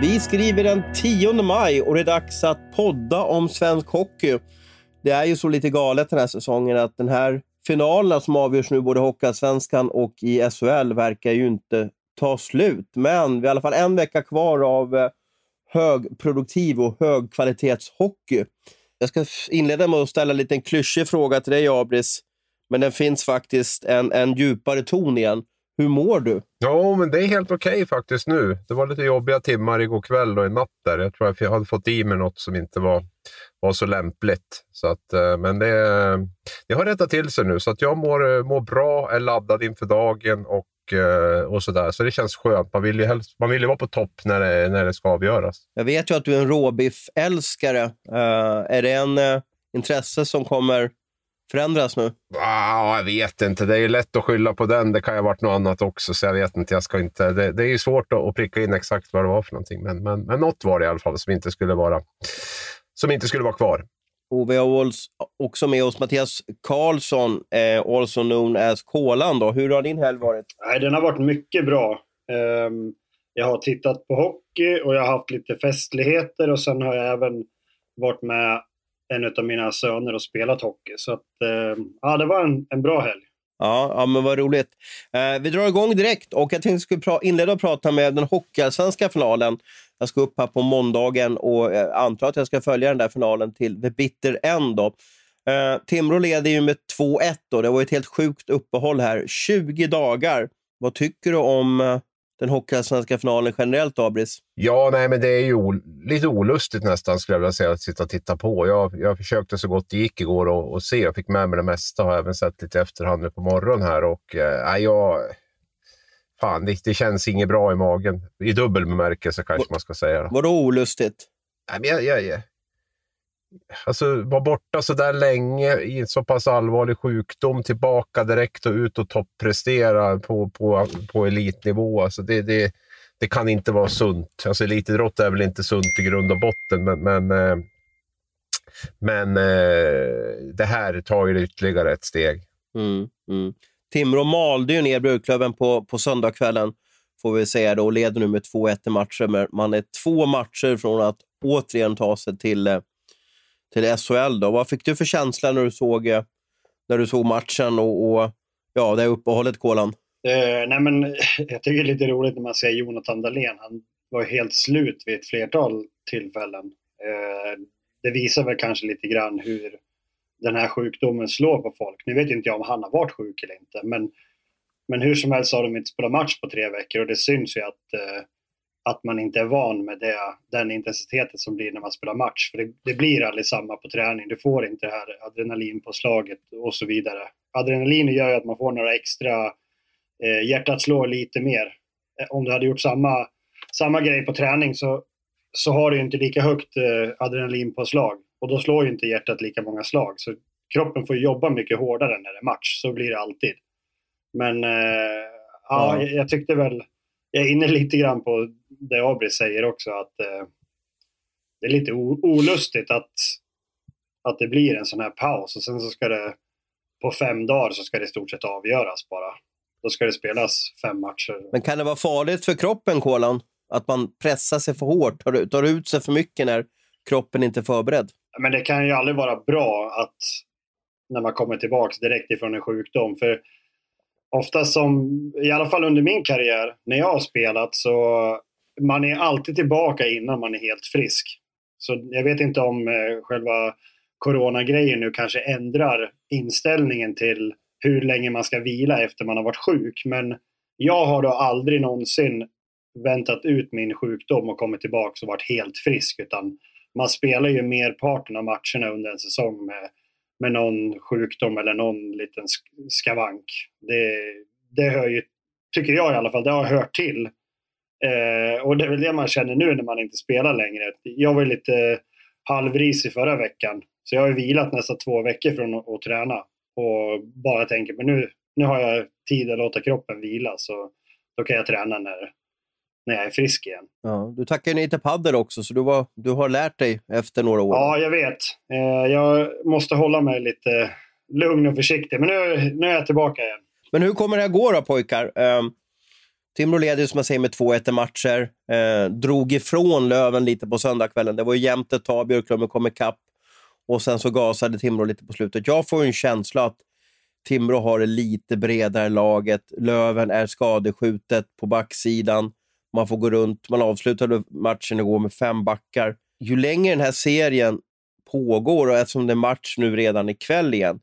Vi skriver den 10 maj och det är dags att podda om svensk hockey. Det är ju så lite galet den här säsongen att den här finalen som avgörs nu både i Hockeyallsvenskan och i SHL verkar ju inte ta slut. Men vi har i alla fall en vecka kvar av eh, högproduktiv och högkvalitetshockey. Jag ska inleda med att ställa en liten klyschig fråga till dig, Abris. Men den finns faktiskt en, en djupare ton igen. Hur mår du? Ja, men det är helt okej okay faktiskt nu. Det var lite jobbiga timmar igår kväll och i natt där. Jag tror att jag hade fått i mig något som inte var, var så lämpligt. Så att, eh, men det, det har rättat till sig nu, så att jag mår, mår bra, är laddad inför dagen och, eh, och sådär. Så det känns skönt. Man vill ju, helst, man vill ju vara på topp när det, när det ska avgöras. Jag vet ju att du är en råbiff-älskare. Uh, är det en uh, intresse som kommer förändras nu? Ah, jag vet inte. Det är lätt att skylla på den. Det kan ju ha varit något annat också, så jag vet inte. Jag ska inte det, det är ju svårt att, pricka in exakt vad det var för någonting, men, men, men något var det i alla fall som inte skulle vara, som inte skulle vara kvar. Och vi har också med oss Mattias Karlsson, eh, also known as Kolan. Då. Hur har din helg varit? Nej, den har varit mycket bra. Um, jag har tittat på hockey och jag har haft lite festligheter och sen har jag även varit med en av mina söner och spelat hockey. Så att, eh, ja, det var en, en bra helg. Ja, ja, men vad roligt. Eh, vi drar igång direkt och jag tänkte att jag inleda och prata med den hockeyallsvenska finalen. Jag ska upp här på måndagen och eh, antar att jag ska följa den där finalen till the bitter end. Då. Eh, Timrå leder ju med 2-1 och Det var ett helt sjukt uppehåll här. 20 dagar. Vad tycker du om eh, den hockeyallsvenska finalen generellt, Abris? Ja, nej, men det är ju lite olustigt nästan skulle jag vilja säga att sitta och titta på. Jag, jag försökte så gott det gick igår och, och se. Jag fick med mig det mesta. Har även sett lite efterhand nu på morgonen här och eh, jag... Fan, det, det känns inget bra i magen. I dubbel bemärkelse kanske man ska säga. Vadå olustigt? Nej, men jag, jag, jag, Alltså vara borta så där länge i en så pass allvarlig sjukdom, tillbaka direkt och ut och topprestera på, på, på elitnivå. Alltså det, det, det kan inte vara sunt. Alltså elitidrott är väl inte sunt i grund och botten, men, men, eh, men eh, det här tar ju ytterligare ett steg. Mm, mm. Timrå malde ju ner Björklöven på, på söndagskvällen, får vi säga, då, och leder nu med 2-1 i matcher. Man är två matcher från att återigen ta sig till eh, till SHL. Då. Vad fick du för känsla när du såg, eh, när du såg matchen och, och ja, det uppehållet, Kolan? Uh, nej men, jag tycker det är lite roligt när man ser Jonathan Dahlén. Han var helt slut vid ett flertal tillfällen. Uh, det visar väl kanske lite grann hur den här sjukdomen slår på folk. Nu vet inte jag om han har varit sjuk eller inte, men, men hur som helst har de inte spelat match på tre veckor och det syns ju att uh, att man inte är van med det, den intensiteten som blir när man spelar match. För det, det blir aldrig samma på träning. Du får inte det här adrenalinpåslaget och så vidare. Adrenalin gör ju att man får några extra, eh, hjärtat slår lite mer. Eh, om du hade gjort samma, samma grej på träning så, så har du inte lika högt eh, adrenalinpåslag. Och då slår ju inte hjärtat lika många slag. Så kroppen får jobba mycket hårdare när det är match. Så blir det alltid. Men eh, ja, ja jag, jag tyckte väl jag är inne lite grann på det Abri säger också att eh, det är lite olustigt att, att det blir en sån här paus och sen så ska det på fem dagar så ska det i stort sett avgöras bara. Då ska det spelas fem matcher. Men kan det vara farligt för kroppen, Kolan? Att man pressar sig för hårt, tar, tar ut sig för mycket när kroppen inte är förberedd? Men det kan ju aldrig vara bra att när man kommer tillbaka direkt ifrån en sjukdom. För ofta som, i alla fall under min karriär, när jag har spelat så man är alltid tillbaka innan man är helt frisk. Så jag vet inte om eh, själva coronagrejen nu kanske ändrar inställningen till hur länge man ska vila efter man har varit sjuk. Men jag har då aldrig någonsin väntat ut min sjukdom och kommit tillbaka och varit helt frisk. Utan man spelar ju merparten av matcherna under en säsong med med någon sjukdom eller någon liten skavank. Det, det hör ju, tycker jag i alla fall, det har hört till Eh, och det är väl det man känner nu när man inte spelar längre. Jag var lite halvrisig förra veckan. Så jag har vilat nästan två veckor från att, att träna. Och bara tänker, men nu, nu har jag tid att låta kroppen vila. Så då kan jag träna när, när jag är frisk igen. Ja, du tackar nej till padel också, så du, var, du har lärt dig efter några år. Ja, jag vet. Eh, jag måste hålla mig lite lugn och försiktig. Men nu, nu är jag tillbaka igen. Men hur kommer det här gå då pojkar? Eh, Timrå leder som jag säger med 2-1 i matcher. Eh, drog ifrån Löven lite på söndagskvällen. Det var ju jämnt ett tag, Björklöven kom ikapp. Och sen så gasade Timrå lite på slutet. Jag får en känsla att Timrå har det lite bredare laget. Löven är skadeskjutet på backsidan. Man får gå runt. Man avslutade matchen igår med fem backar. Ju längre den här serien pågår och eftersom det är match nu redan ikväll igen,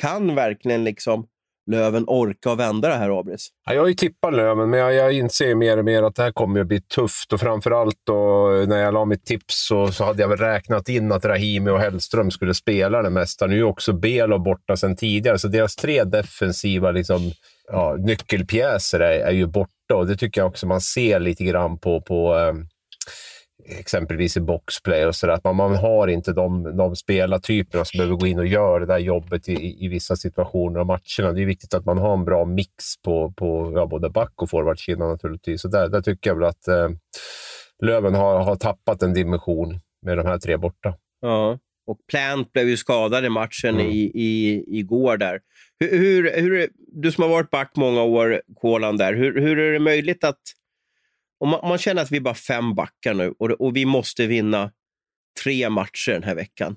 kan verkligen liksom Löven orka och vända det här, Abris? Ja, jag har ju tippat Löven, men jag, jag inser mer och mer att det här kommer att bli tufft. Och framförallt då, när jag la mitt tips så, så hade jag väl räknat in att Rahimi och Hellström skulle spela det mesta. Nu är också Belo borta sedan tidigare, så deras tre defensiva liksom, ja, nyckelpjäser är, är ju borta. Och det tycker jag också man ser lite grann på, på eh, exempelvis i boxplay och sådär. Man, man har inte de, de spelartyperna som behöver gå in och göra det där jobbet i, i vissa situationer och matcherna. Det är viktigt att man har en bra mix på, på ja, både back och forwardsidan naturligtvis. Så där, där tycker jag väl att eh, Löven har, har tappat en dimension med de här tre borta. Ja, och Plant blev ju skadad i matchen mm. i, i, igår där. Hur, hur, hur, du som har varit back många år, Kolan, där. Hur, hur är det möjligt att om man, om man, känner att vi är bara fem backar nu och, och vi måste vinna tre matcher den här veckan.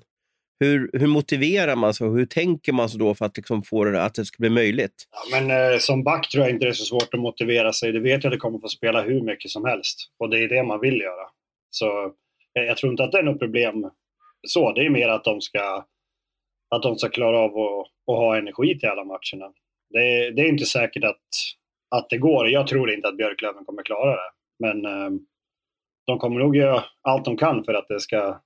Hur, hur motiverar man sig och hur tänker man sig då för att liksom få det, att det ska bli möjligt? Ja, men, eh, som back tror jag inte det är så svårt att motivera sig. Du vet ju att det kommer få spela hur mycket som helst och det är det man vill göra. Så eh, jag tror inte att det är något problem så. Det är mer att de ska, att de ska klara av att, att ha energi till alla matcherna. Det, det är inte säkert att, att det går. Jag tror inte att Björklöven kommer klara det. Men eh, de kommer nog göra allt de kan för att det ska,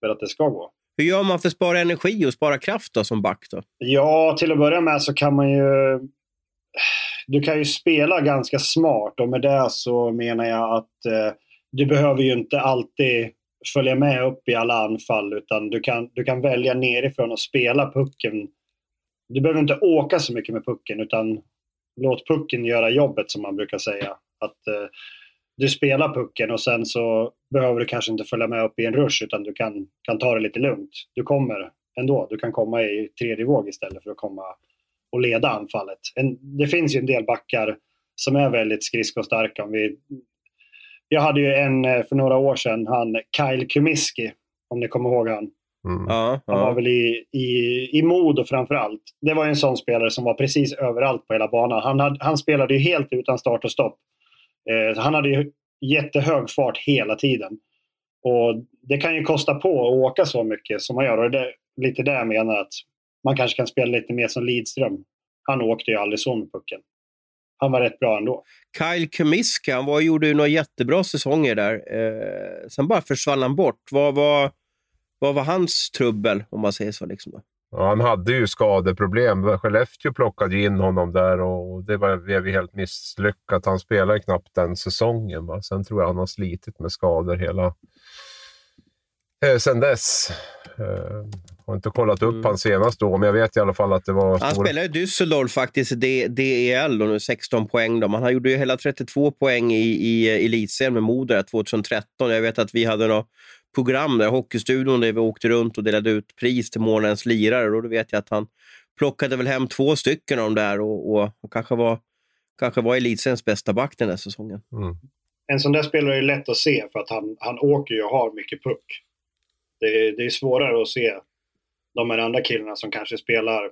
för att det ska gå. Hur gör man för att spara energi och spara kraft då, som back? Då? Ja, till att börja med så kan man ju... Du kan ju spela ganska smart och med det så menar jag att eh, du behöver ju inte alltid följa med upp i alla anfall utan du kan, du kan välja nerifrån och spela pucken. Du behöver inte åka så mycket med pucken utan låt pucken göra jobbet som man brukar säga. Att eh, du spelar pucken och sen så behöver du kanske inte följa med upp i en rush utan du kan, kan ta det lite lugnt. Du kommer ändå. Du kan komma i tredje våg istället för att komma och leda anfallet. En, det finns ju en del backar som är väldigt skridskostarka. Om vi, jag hade ju en eh, för några år sedan, han Kyle Kumiski, om ni kommer ihåg han. Mm. Han var väl i, i, i Modo framför allt. Det var en sån spelare som var precis överallt på hela banan. Han, hade, han spelade ju helt utan start och stopp. Eh, han hade ju jättehög fart hela tiden. Och Det kan ju kosta på att åka så mycket som man gör. Och det är lite det jag menar att man kanske kan spela lite mer som Lidström. Han åkte ju aldrig så med pucken. Han var rätt bra ändå. Kyle Kumiska, han gjorde ju några jättebra säsonger där. Eh, sen bara försvann han bort. Vad var, vad var hans trubbel, om man säger så? Liksom då? Ja, han hade ju skadeproblem. Skellefteå plockade in honom där och det blev helt misslyckat. Han spelade knappt den säsongen. Va? Sen tror jag han har slitit med skador hela... Eh, sen dess. Eh, har inte kollat upp mm. hans senaste år, men jag vet i alla fall att det var... Han stor... spelade i Düsseldorf faktiskt, i DEL, och nu 16 poäng. Då. Han gjorde ju hela 32 poäng i, i elitserien med Modo 2013. Jag vet att vi hade något program där, Hockeystudion, där vi åkte runt och delade ut pris till månadens lirare. Och då vet jag att han plockade väl hem två stycken av dem där och, och, och kanske var, kanske var elitseriens bästa back den här säsongen. Mm. En sån där spelare är lätt att se för att han, han åker ju och har mycket puck. Det är, det är svårare att se de här andra killarna som kanske spelar,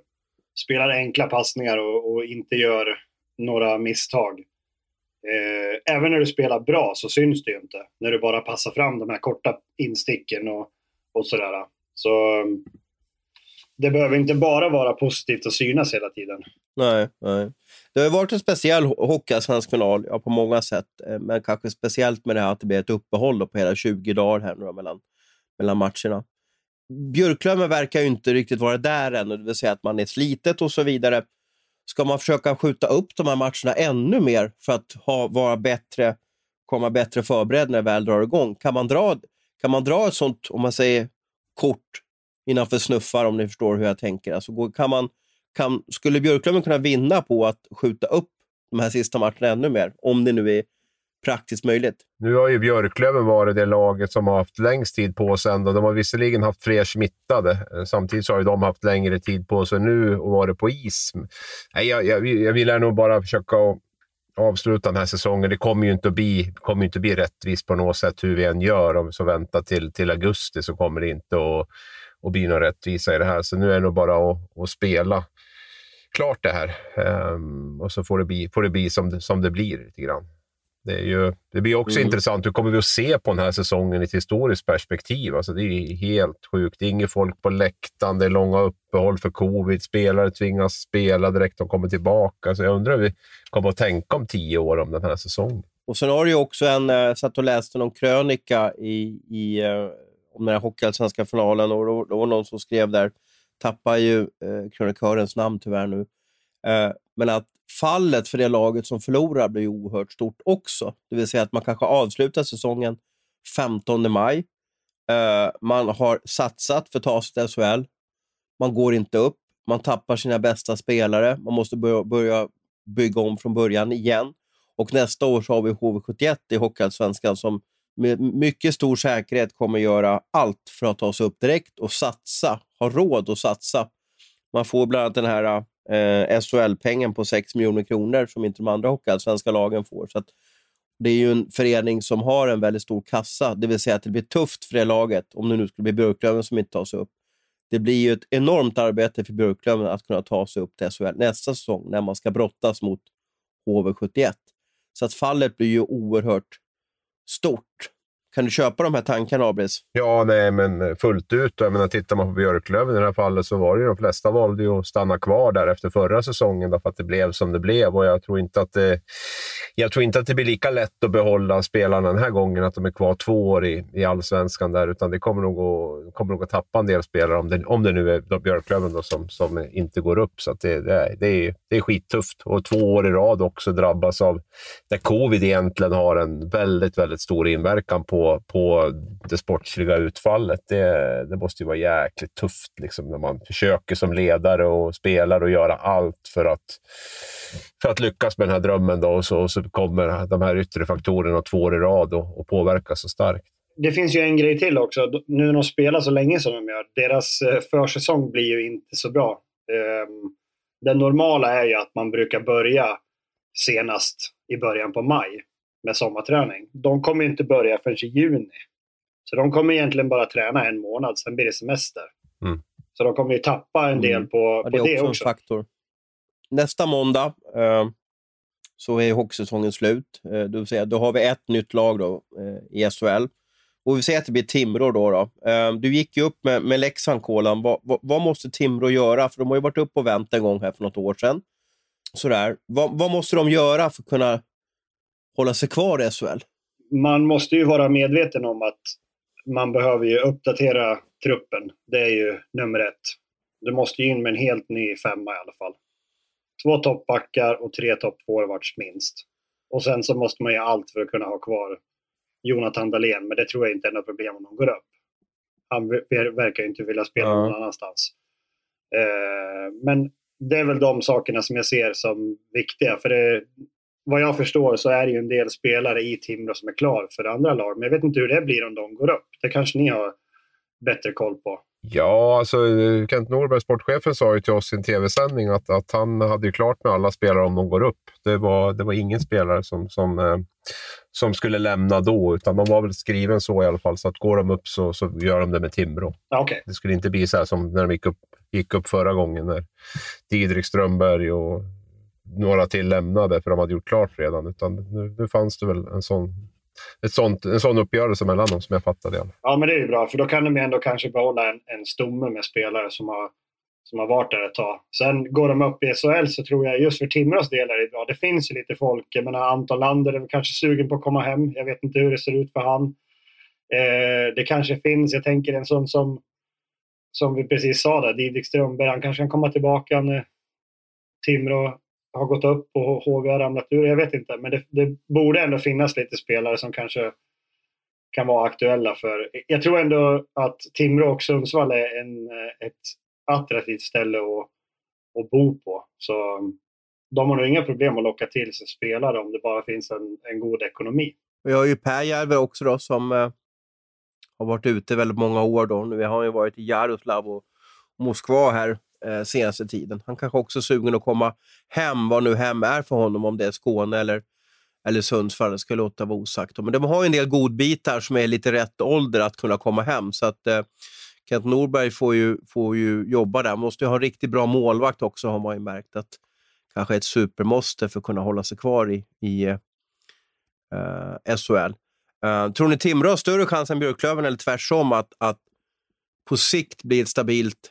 spelar enkla passningar och, och inte gör några misstag. Eh, även när du spelar bra så syns det ju inte. När du bara passar fram de här korta insticken och, och sådär. Så det behöver inte bara vara positivt att synas hela tiden. Nej, nej. Det har varit en speciell hockeyallsvensk final ja, på många sätt. Eh, men kanske speciellt med det här att det blir ett uppehåll på hela 20 dagar här nu mellan, mellan matcherna. Björklöven verkar ju inte riktigt vara där ännu, det vill säga att man är slitet och så vidare. Ska man försöka skjuta upp de här matcherna ännu mer för att ha, vara bättre komma bättre förberedd när det väl drar igång. Kan man dra, kan man dra ett sånt, om man säger kort innanför snuffar, om ni förstår hur jag tänker. Alltså, kan man, kan, skulle Björklöven kunna vinna på att skjuta upp de här sista matcherna ännu mer? Om det nu är praktiskt möjligt. Nu har ju Björklöven varit det laget som har haft längst tid på sig. Ändå. De har visserligen haft fler smittade. Eh, samtidigt så har ju de haft längre tid på sig nu och varit på is. Nej, jag, jag, jag vill nog bara försöka avsluta den här säsongen. Det kommer ju inte att bli, kommer inte att bli rättvist på något sätt hur vi än gör. Om vi så väntar till, till augusti så kommer det inte att, att bli någon rättvisa i det här. Så nu är det nog bara att, att spela klart det här. Um, och så får det bli, får det bli som, som det blir lite grann. Det, är ju, det blir också mm. intressant. Hur kommer vi att se på den här säsongen i ett historiskt perspektiv? Alltså det är helt sjukt. Det är inget folk på läktaren, det är långa uppehåll för covid. Spelare tvingas spela direkt de kommer tillbaka. Så jag undrar hur vi kommer att tänka om tio år om den här säsongen. Och sen har du ju också en, jag eh, satt och läste någon krönika i, i, eh, om den här hockeyallsvenska finalen och då, då var någon som skrev där, tappar ju eh, krönikörens namn tyvärr nu, eh, men att fallet för det laget som förlorar blir oerhört stort också. Det vill säga att man kanske avslutar säsongen 15 maj. Eh, man har satsat för att ta sig till SHL. Man går inte upp. Man tappar sina bästa spelare. Man måste börja bygga om från början igen. Och nästa år så har vi HV71 i Hockeyallsvenskan som med mycket stor säkerhet kommer göra allt för att ta sig upp direkt och satsa, ha råd att satsa. Man får bland annat den här eh, SHL-pengen på 6 miljoner kronor som inte de andra hockeyallsvenska lagen får. Så det är ju en förening som har en väldigt stor kassa, det vill säga att det blir tufft för det laget, om det nu skulle bli Björklöven som inte tar sig upp. Det blir ju ett enormt arbete för Björklöven att kunna ta sig upp till SHL nästa säsong när man ska brottas mot HV71. Så att fallet blir ju oerhört stort. Kan du köpa de här tankarna, Abris? Ja, nej, men fullt ut. Jag menar, tittar man på Björklöven i det här fallet så var det ju de flesta valde ju att stanna kvar där efter förra säsongen därför att det blev som det blev. Och jag tror inte att det, jag tror inte att det blir lika lätt att behålla spelarna den här gången, att de är kvar två år i, i allsvenskan där, utan det kommer nog att, kommer nog att tappa en del spelare om det, om det nu är Björklöven då som, som inte går upp. Så det, det, är, det, är, det är skittufft. Och två år i rad också drabbas av där covid egentligen har en väldigt, väldigt stor inverkan på på, det sportsliga utfallet. Det, det måste ju vara jäkligt tufft liksom, när man försöker som ledare och spelare att göra allt för att, för att lyckas med den här drömmen. Då, och, så, och så kommer de här yttre faktorerna två år i rad och, och påverkar så starkt. Det finns ju en grej till också. Nu när de spelar så länge som de gör, deras eh, försäsong blir ju inte så bra. Ehm, det normala är ju att man brukar börja senast i början på maj med sommarträning. De kommer inte börja förrän i juni. Så de kommer egentligen bara träna en månad, sen blir det semester. Mm. Så de kommer ju tappa en del mm. på, ja, det, på det också. också. En faktor. Nästa måndag eh, så är hockeysäsongen slut. Eh, det vill säga, då har vi ett nytt lag då, eh, i SHL. Och vi säger att det blir Timrå då. då. Eh, du gick ju upp med, med Leksand, Kolan. Vad, vad, vad, måste Timrå göra? För de har ju varit uppe och vänt en gång här för något år sedan. Sådär. Vad, vad måste de göra för att kunna hålla sig kvar i SHL? Man måste ju vara medveten om att man behöver ju uppdatera truppen. Det är ju nummer ett. Du måste ju in med en helt ny femma i alla fall. Två toppbackar och tre toppforwards minst. Och sen så måste man göra allt för att kunna ha kvar Jonathan Dahlén, men det tror jag inte är något problem om de går upp. Han verkar ju inte vilja spela ja. någon annanstans. Eh, men det är väl de sakerna som jag ser som viktiga. För det, vad jag förstår så är det ju en del spelare i Timrå som är klar för andra lag. Men jag vet inte hur det blir om de går upp. Det kanske ni har bättre koll på. Ja, alltså Kent Norberg, sportchefen, sa ju till oss i en tv-sändning att, att han hade ju klart med alla spelare om de går upp. Det var, det var ingen spelare som, som, eh, som skulle lämna då, utan de var väl skriven så i alla fall. Så att går de upp så, så gör de det med Timrå. Okay. Det skulle inte bli så här som när de gick upp, gick upp förra gången när Didrik Strömberg och några till lämnade för de hade gjort klart redan. Utan nu, nu fanns det väl en sån, ett sånt, en sån uppgörelse mellan dem som jag fattade. Ja, men det är ju bra. För då kan de ändå kanske behålla en, en stomme med spelare som har, som har varit där ett tag. Sen går de upp i SHL så tror jag just för Timrås del är det bra. Det finns ju lite folk. Jag menar Anton Lander är kanske sugen på att komma hem. Jag vet inte hur det ser ut för han. Eh, det kanske finns, jag tänker en sån som som vi precis sa där, Didrik Strömberg, han kanske kan komma tillbaka när Timrå har gått upp och HV har ramlat ur. Jag vet inte, men det, det borde ändå finnas lite spelare som kanske kan vara aktuella för... Jag tror ändå att Timrå och Sundsvall är en, eh, ett attraktivt ställe att, att bo på. Så mm, de har nog inga problem att locka till sig spelare om det bara finns en, en god ekonomi. Vi har ju Pääjärvi också då, som eh, har varit ute väldigt många år. Då. Nu har han ju varit i Jaroslav och Moskva här eh, senaste tiden. Han kanske också är sugen att komma hem, vad nu hem är för honom, om det är Skåne eller, eller Sundsvall. Det ska låta vara osagt. Men de har ju en del godbitar som är lite rätt ålder att kunna komma hem. Så att eh, Kent Norberg får ju, får ju jobba där. Måste ju ha en riktigt bra målvakt också, har man ju märkt. att Kanske ett supermåste för att kunna hålla sig kvar i, i eh, SHL. Uh, eh, tror ni Timrå har större chans än Björklöven eller tvärtom att, att på sikt bli ett stabilt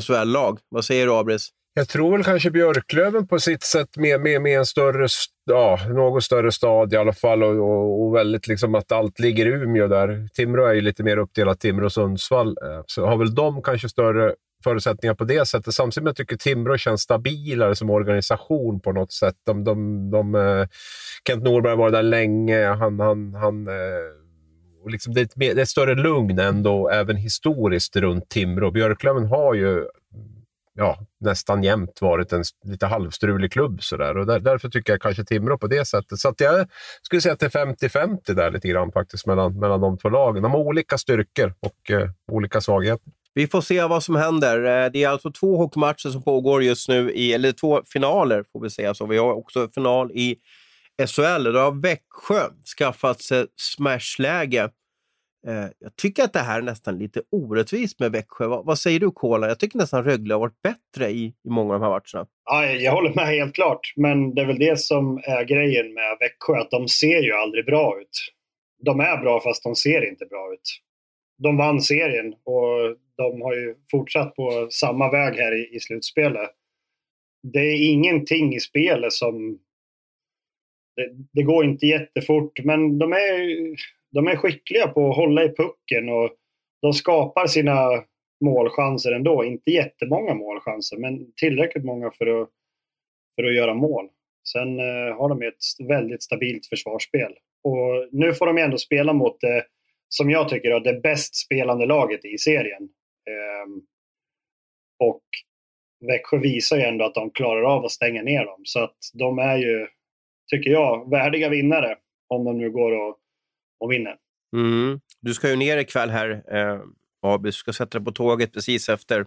SHL-lag? Vad säger du, Abris? Jag tror väl kanske Björklöven på sitt sätt med, med, med en större, ja, något större stad i alla fall och, och, och, väldigt liksom att allt ligger i Umeå där. Timrå är ju lite mer uppdelat, Timrå och Sundsvall. Eh, så har väl de kanske större förutsättningar på det sättet. Samtidigt som jag tycker Timrå känns stabilare som organisation på något sätt. De, de, de, eh, Kent Norberg har varit där länge. Han, han, han, eh, och liksom det, är ett, det är ett större lugn ändå, även historiskt, runt Timrå. Björklöven har ju ja, nästan jämt varit en lite halvstrulig klubb. Sådär. Och där, därför tycker jag kanske Timrå på det sättet. Så jag skulle säga att det är 50-50 där lite grann faktiskt mellan, mellan de två lagen. De har olika styrkor och eh, olika svagheter. Vi får se vad som händer. Eh, det är alltså två hockeymatcher som pågår just nu, i, eller två finaler får vi säga. Så alltså, vi har också final i SHL. Då har Växjö skaffat sig smashläge. Eh, jag tycker att det här är nästan lite orättvist med Växjö. Vad, vad säger du, Kola? Jag tycker nästan Rögle har varit bättre i, i många av de här matcherna. Ja, jag håller med helt klart. Men det är väl det som är grejen med Växjö, att de ser ju aldrig bra ut. De är bra fast de ser inte bra ut. De vann serien och de har ju fortsatt på samma väg här i, i slutspelet. Det är ingenting i spelet som... Det, det, går inte jättefort, men de är, de är skickliga på att hålla i pucken och de skapar sina målchanser ändå. Inte jättemånga målchanser, men tillräckligt många för att, för att göra mål. Sen eh, har de ett väldigt stabilt försvarsspel. Och nu får de ändå spela mot det, som jag tycker är det bäst spelande laget i serien. Eh, och Växjö visar ju ändå att de klarar av att stänga ner dem. Så att de är ju, tycker jag, värdiga vinnare om de nu går och, och vinner. Mm. Du ska ju ner ikväll här, eh, Abis. Du ska sätta dig på tåget precis efter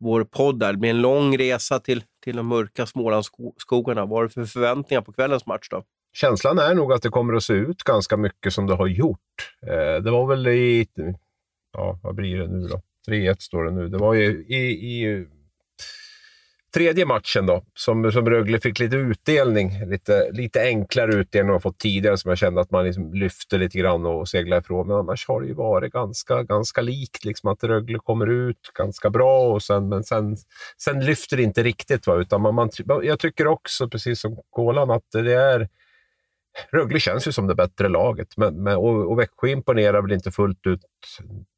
vår podd. Där. Det blir en lång resa till, till de mörka Smålandsskogarna. Vad har du för förväntningar på kvällens match då? Känslan är nog att det kommer att se ut ganska mycket som det har gjort. Eh, det var väl i... Ja, vad blir det nu då? 3-1 står det nu. Det var ju i, i tredje matchen då, som, som Rögle fick lite utdelning. Lite, lite enklare utdelning än man fått tidigare, som jag kände att man liksom lyfte lite grann och seglade ifrån. Men annars har det ju varit ganska, ganska likt. Liksom att Rögle kommer ut ganska bra, och sen, men sen, sen lyfter det inte riktigt. Va? Utan man, man, jag tycker också, precis som Kolan, att det är Rögle känns ju som det bättre laget, men, men, och, och Växjö imponerar väl inte fullt ut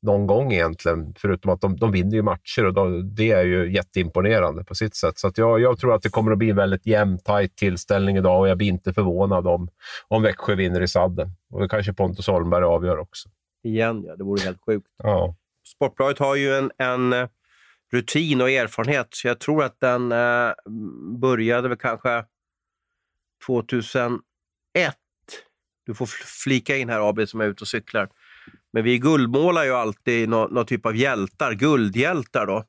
någon gång egentligen, förutom att de, de vinner ju matcher och de, det är ju jätteimponerande på sitt sätt. Så jag, jag, tror att det kommer att bli en väldigt jämn, tajt tillställning idag och jag blir inte förvånad om, om Växjö vinner i sadden. Och det kanske Pontus Holmberg avgör också. Igen, ja. Det vore helt sjukt. Ja. Sportbladet har ju en, en eh, rutin och erfarenhet, så jag tror att den eh, började väl kanske 2000 ett. Du får flika in här AB som är ute och cyklar. Men vi guldmålar ju alltid någon, någon typ av hjältar, guldhjältar då.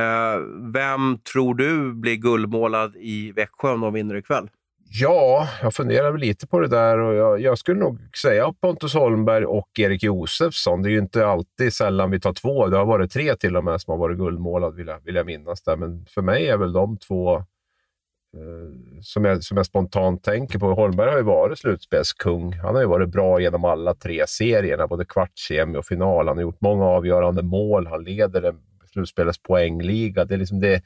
Eh, vem tror du blir guldmålad i Växjö om de vinner ikväll? Ja, jag funderar lite på det där och jag, jag, skulle nog säga Pontus Holmberg och Erik Josefsson. Det är ju inte alltid sällan vi tar två. Det har varit tre till och med som har varit guldmålad, vill jag, vill jag minnas. Där. Men för mig är väl de två Eh, som jag, som jag spontant tänker på. Holmberg har ju varit slutspelskung. Han har ju varit bra genom alla tre serierna, både kvart, semi och final. Han har gjort många avgörande mål. Han leder slutspelets poängliga. Det är liksom det,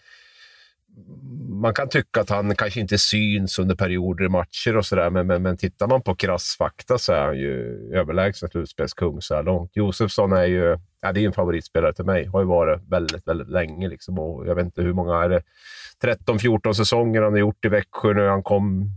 man kan tycka att han kanske inte syns under perioder i matcher och sådär, men, men, men tittar man på krass fakta så är han ju överlägsen slutspelskung så här långt. Josefsson är ju ja, det är en favoritspelare till mig. Har ju varit väldigt, väldigt länge. Liksom. Och jag vet inte hur många är det 13-14 säsonger han har gjort i Växjö nu. Han kom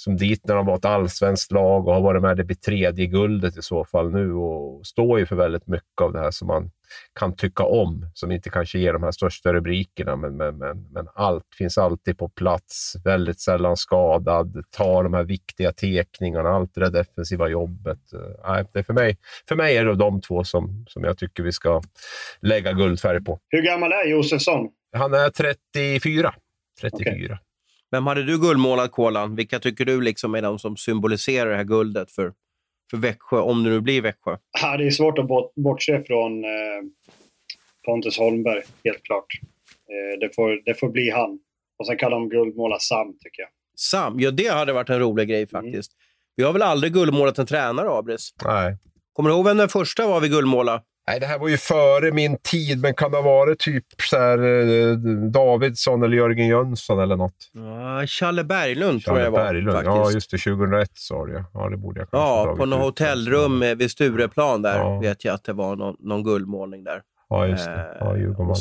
som dit när de var ett allsvenskt lag och har varit med. Det blir tredje guldet i så fall nu och står ju för väldigt mycket av det här som man kan tycka om, som inte kanske ger de här största rubrikerna, men, men, men, men allt finns alltid på plats. Väldigt sällan skadad, tar de här viktiga tekningarna, allt det där defensiva jobbet. Nej, det för, mig, för mig är det de två som, som jag tycker vi ska lägga guldfärg på. Hur gammal är Josefsson? Han är 34. 34. Okay. Vem hade du guldmålat, Kolan? Vilka tycker du liksom är de som symboliserar det här guldet för, för Växjö, om det nu blir Växjö? Ja, det är svårt att bortse från eh, Pontus Holmberg, helt klart. Eh, det, får, det får bli han. Och sen kan de guldmåla Sam, tycker jag. Sam? Ja, det hade varit en rolig grej mm. faktiskt. Mm. Vi har väl aldrig guldmålat en tränare, Abris? Nej. Kommer du ihåg vem den första var vi guldmålade? Nej, det här var ju före min tid, men kan det ha varit typ så här, eh, Davidsson eller Jörgen Jönsson eller något? Ja, Challe Berglund tror jag var. Berglund. Faktiskt. Ja, just det. 2001 sa du ja. Det borde jag kanske Ja, på något hotellrum vid Stureplan där ja. vet jag att det var någon, någon guldmålning där. Ja, just det. Ja, eh, och,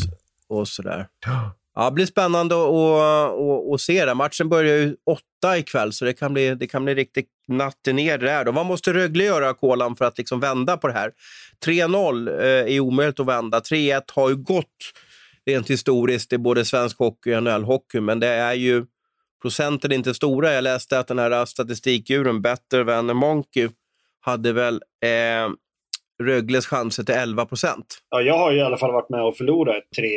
och sådär. Ja, det blir spännande att, att, se. Det. Matchen börjar ju åtta ikväll, så det kan bli, det kan bli riktigt natten ner där. Då. Vad måste Rögle göra, Kolan, för att liksom vända på det här? 3-0 eh, är omöjligt att vända. 3-1 har ju gått rent historiskt i både svensk hockey och NHL-hockey, men det är ju procenten är inte stora. Jag läste att den här statistikdjuren, Better than a Monkey, hade väl eh, Rögles chanser till 11 procent. Ja, jag har i alla fall varit med och förlorat ett 3-1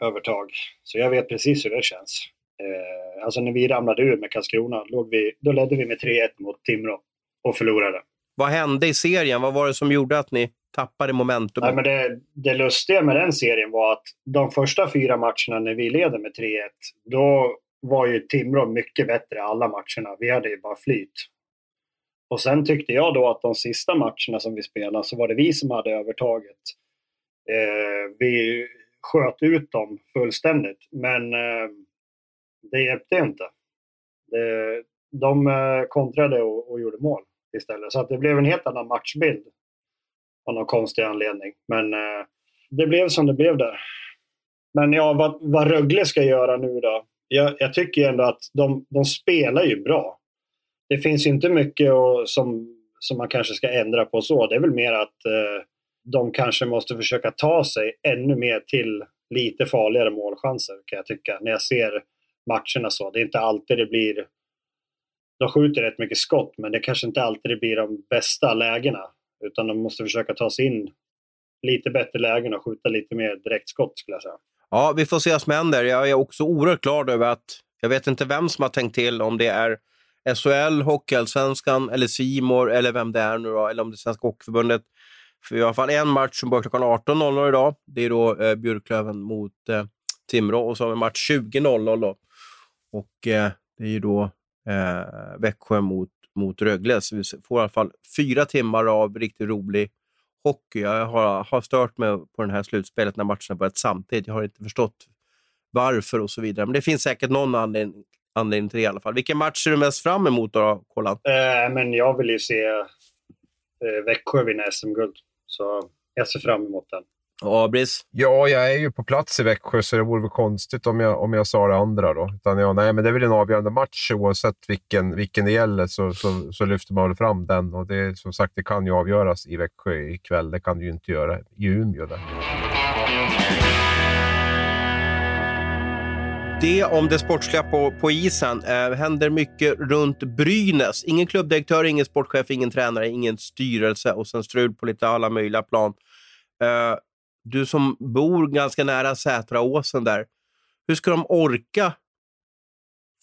övertag. Så jag vet precis hur det känns. Eh, alltså när vi ramlade ur med Karlskrona, låg vi, då ledde vi med 3-1 mot Timrå och förlorade. Vad hände i serien? Vad var det som gjorde att ni tappade momentum? Nej, men det, det lustiga med den serien var att de första fyra matcherna när vi leder med 3-1, då var ju Timrå mycket bättre alla matcherna. Vi hade ju bara flyt. Och sen tyckte jag då att de sista matcherna som vi spelade så var det vi som hade övertaget. Eh, vi sköt ut dem fullständigt, men eh, det hjälpte inte. Det, de eh, kontrade och, och, gjorde mål istället. Så att det blev en helt annan matchbild av någon konstig anledning. Men eh, det blev som det blev där. Men ja, vad, vad Rögle ska göra nu då? Jag, jag tycker ändå att de, de spelar ju bra det finns inte mycket och, som, som man kanske ska ändra på så. Det är väl mer att eh, de kanske måste försöka ta sig ännu mer till lite farligare målchanser kan jag tycka. När jag ser matcherna så. Det är inte alltid det blir... De skjuter rätt mycket skott men det kanske inte alltid det blir de bästa lägena. Utan de måste försöka ta sig in lite bättre lägen och skjuta lite mer direktskott skulle jag säga. Ja, vi får se vad som händer. Jag är också oerhört glad över att jag vet inte vem som har tänkt till, om det är SHL, Hockeyallsvenskan eller Simor eller vem det är nu då, eller om det är Svenska Hockeyförbundet. För vi har i alla fall en match som börjar klockan 18.00 idag. Det är då eh, Björklöven mot eh, Timrå och så har vi match 20.00 då. Och eh, det är ju då eh, Växjö mot, mot Rögle. Så vi får i alla fall fyra timmar av riktigt rolig hockey. Jag har, har stört mig på det här slutspelet när matcherna börjat samtidigt. Jag har inte förstått varför och så vidare. Men det finns säkert någon anledning anledning till det i alla fall. Vilken match ser du mest fram emot då, Kolan? Eh, men jag vill ju se eh, Växjö vinna SM-guld. Så jag ser fram emot den. Och Abris? Ja, jag är ju på plats i Växjö så det vore väl konstigt om jag, om jag sa det andra. Då. Utan ja, nej, men det är väl en avgörande match oavsett vilken, vilken det gäller så, så, så lyfter man väl fram den. Och det, som sagt, det kan ju avgöras i Växjö ikväll. Det kan det ju inte göra i Umeå. Där. Det om det sportsliga på, på isen. Eh, händer mycket runt Brynäs. Ingen klubbdirektör, ingen sportchef, ingen tränare, ingen styrelse och sen strul på lite alla möjliga plan. Eh, du som bor ganska nära Sätraåsen där. Hur ska de orka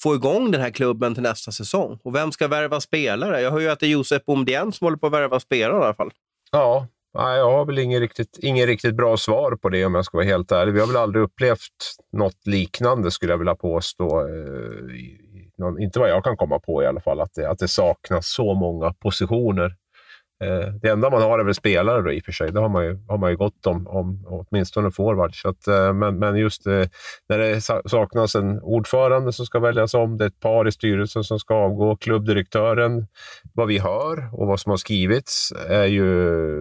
få igång den här klubben till nästa säsong? Och vem ska värva spelare? Jag hör ju att det är Josef Bomdien som håller på att värva spelare i alla fall. Ja, Nej, jag har väl ingen riktigt, ingen riktigt bra svar på det om jag ska vara helt ärlig. Vi har väl aldrig upplevt något liknande skulle jag vilja påstå. Eh, någon, inte vad jag kan komma på i alla fall, att det, att det saknas så många positioner. Eh, det enda man har är väl spelare då i och för sig. Det har man ju, har man ju gott om, om åtminstone forward. Så att, eh, men, men just eh, när det saknas en ordförande som ska väljas om, det är ett par i styrelsen som ska avgå, klubbdirektören, vad vi hör och vad som har skrivits är ju,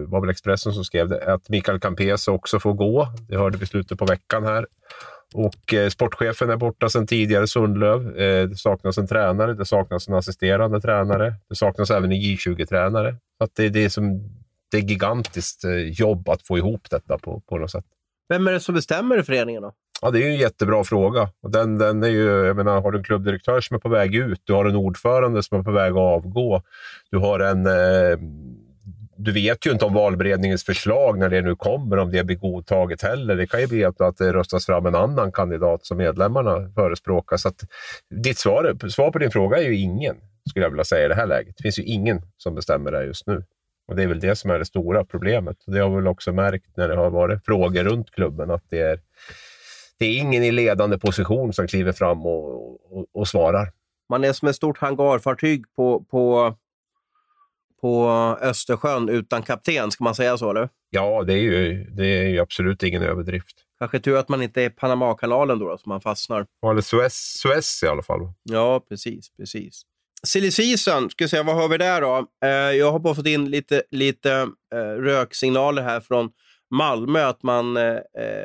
var väl Expressen som skrev det, att Mikael Campese också får gå. Det hörde vi slutet på veckan här. Och eh, sportchefen är borta sedan tidigare, Sundlöv. Eh, det saknas en tränare, det saknas en assisterande tränare. Det saknas även en J20-tränare. det, det, är som, det är gigantiskt eh, jobb att få ihop detta på, på något sätt. Vem är det som bestämmer i föreningen då? Ja, det är en jättebra fråga. Och den, den är ju, jag menar, har du en klubbdirektör som är på väg ut, du har en ordförande som är på väg att avgå, du har en eh, du vet ju inte om valberedningens förslag, när det nu kommer, om det blir godtaget heller. Det kan ju bli att det röstas fram en annan kandidat som medlemmarna förespråkar. Så att, ditt svar, svar på din fråga är ju ingen, skulle jag vilja säga i det här läget. Det finns ju ingen som bestämmer det just nu. Och Det är väl det som är det stora problemet. Det har vi väl också märkt när det har varit frågor runt klubben, att det är, det är ingen i ledande position som kliver fram och, och, och svarar. Man är som ett stort hangarfartyg på, på på Östersjön utan kapten, ska man säga så? Eller? Ja, det är ju, det är ju absolut ingen överdrift. Kanske tur att man inte är Panamakanalen då, då så man fastnar. Eller Suez, Suez i alla fall. Ja, precis. precis. Silly season, ska säga, vad har vi där då? Eh, jag har bara fått in lite, lite eh, röksignaler här från Malmö. Att man, eh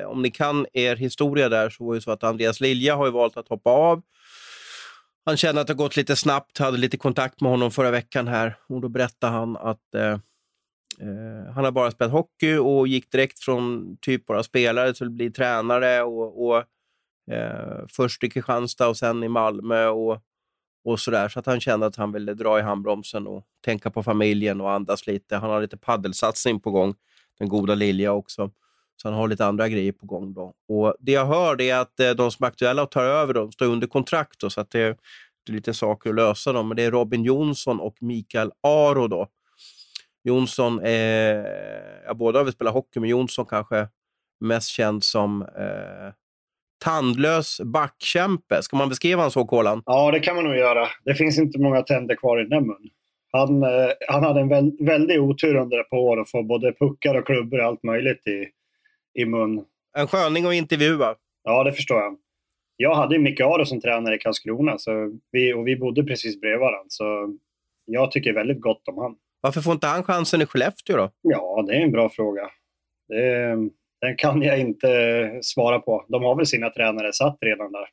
om ni kan er historia där så var det så att Andreas Lilja har valt att hoppa av han kände att det gått lite snabbt, hade lite kontakt med honom förra veckan här och då berättade han att eh, eh, han har bara spelat hockey och gick direkt från typ bara spelare till att bli tränare och, och eh, först i Kristianstad och sen i Malmö och, och sådär. Så att han kände att han ville dra i handbromsen och tänka på familjen och andas lite. Han har lite paddelsatsning på gång, den goda Lilja också. Så han har lite andra grejer på gång. Då. Och Det jag hör är att eh, de som är aktuella och tar över de står under kontrakt. Då, så att det, det är lite saker att lösa. Då. Men det är Robin Jonsson och Mikael Aro. Då. Jonsson, eh, ja, båda har vi spelat hockey, men Jonsson kanske mest känd som eh, tandlös backkämpe. Ska man beskriva honom så, Kolan? Ja, det kan man nog göra. Det finns inte många tänder kvar i den munnen. Han, eh, han hade en väl, väldig otur under ett par år att få både puckar och klubbor och allt möjligt i, i mun. En sköning att intervjua. Ja, det förstår jag. Jag hade Micke Aro som tränare i Karlskrona så vi, och vi bodde precis bredvid varandra. Så jag tycker väldigt gott om honom. Varför får inte han chansen i Skellefteå då? Ja, det är en bra fråga. Det, den kan jag inte svara på. De har väl sina tränare satt redan där.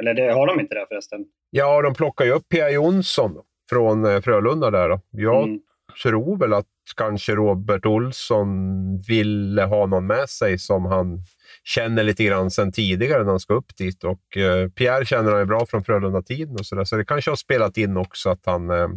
Eller det, har de inte det förresten? Ja, de plockar ju upp Pia Jonsson från eh, Frölunda där. Då. Jag mm. tror väl att kanske Robert Olsson ville ha någon med sig som han känner lite grann sen tidigare när han ska upp dit. Och eh, Pierre känner han ju bra från Frölunda-tiden och så där, så det kanske har spelat in också att han eh,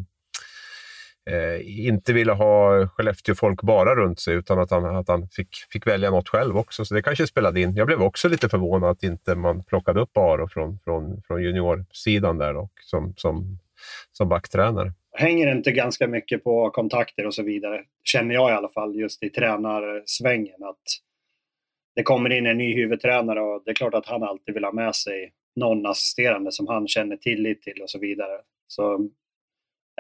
eh inte ville ha Skellefteå-folk bara runt sig utan att han, att han fick, fick välja något själv också. Så det kanske spelade in. Jag blev också lite förvånad att inte man plockade upp Aro från, från, från juniorsidan där då, som, som, som backtränare hänger inte ganska mycket på kontakter och så vidare, känner jag i alla fall, just i tränarsvängen. Att det kommer in en ny huvudtränare och det är klart att han alltid vill ha med sig någon assisterande som han känner tillit till och så vidare. Så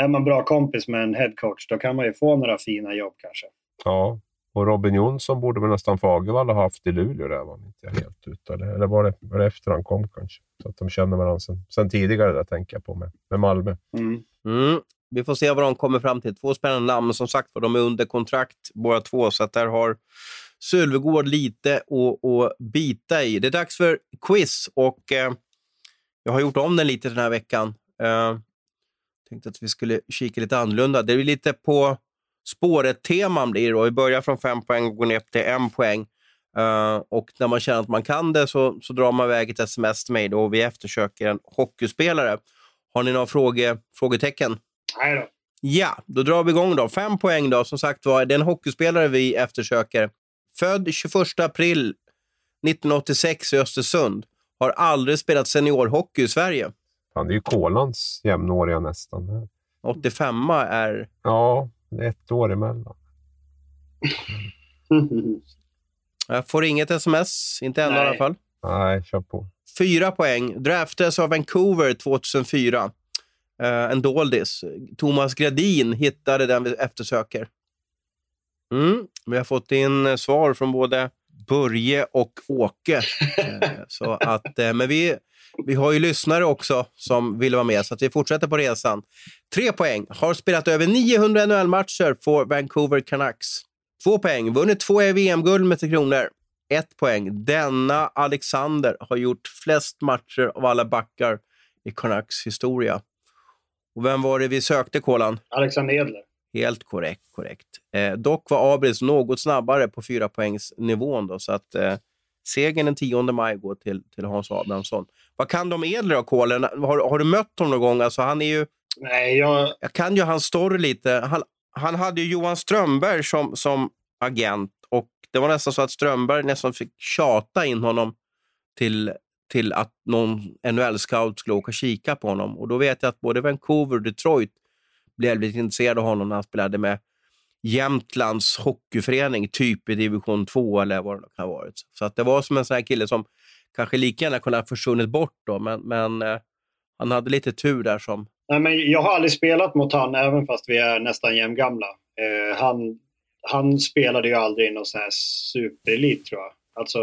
är man bra kompis med en headcoach då kan man ju få några fina jobb kanske. Ja, och Robin Jonsson borde väl nästan Fagervall ha haft i Luleå där, var inte helt ute. Eller var det, var det efter han kom kanske? Så att de känner varandra sen, sen tidigare där, tänker jag på med, med Malmö. Mm. Mm. Vi får se vad de kommer fram till. Två spännande namn. Som sagt de är under kontrakt båda två, så att där har Sylvegård lite att, bita i. Det är dags för quiz och eh, jag har gjort om den lite den här veckan. Eh, tänkte att vi skulle kika lite annorlunda. Det är lite på spåret-teman blir det. Vi börjar från fem poäng och går ner till en poäng. Uh, och när man känner att man kan det så, så drar man iväg ett sms till mig då och vi eftersöker en hockeyspelare. Har ni några fråge, frågetecken? Nej då. Ja, då drar vi igång då. Fem poäng då. Som sagt var, det är en hockeyspelare vi eftersöker. Född 21 april 1986 i Östersund. Har aldrig spelat seniorhockey i Sverige. Han är ju Kolans jämnåriga nästan. 85 är... Ja, ett år emellan. Jag får inget sms. Inte än i alla fall. Nej, kör på. Fyra poäng. Draftades av Vancouver 2004. Uh, en doldis. Thomas Gradin hittade den vi eftersöker. Mm, vi har fått in svar från både Börje och Åke. Eh, så att, eh, men vi, vi har ju lyssnare också som vill vara med, så att vi fortsätter på resan. Tre poäng. Har spelat över 900 NHL-matcher för Vancouver Canucks. Två poäng. Vunnit två VM-guld med Tre Kronor. Ett poäng. Denna Alexander har gjort flest matcher av alla backar i Canucks historia. Och vem var det vi sökte, Kolan? Alexander Edler. Helt korrekt. korrekt. Eh, dock var Abris något snabbare på fyra poängsnivån då, så att eh, segern den 10 maj går till, till Hans Abrahamsson. Vad kan om Edler då, Kolen? Har, har du mött honom någon gång? Alltså, han är ju... Nej, jag... jag kan ju hans story lite. Han, han hade ju Johan Strömberg som, som agent och det var nästan så att Strömberg nästan fick tjata in honom till, till att någon NHL-scout skulle åka och kika på honom. Och då vet jag att både Vancouver och Detroit blev lite intresserade av honom när han spelade med Jämtlands hockeyförening, typ i division 2 eller vad det kan ha varit. Så att det var som en sån här kille som kanske lika gärna kunde ha försvunnit bort då, men, men eh, han hade lite tur där som... Nej, men jag har aldrig spelat mot han, även fast vi är nästan jämngamla. Eh, han, han spelade ju aldrig i någon sån här superelit, tror jag. Alltså,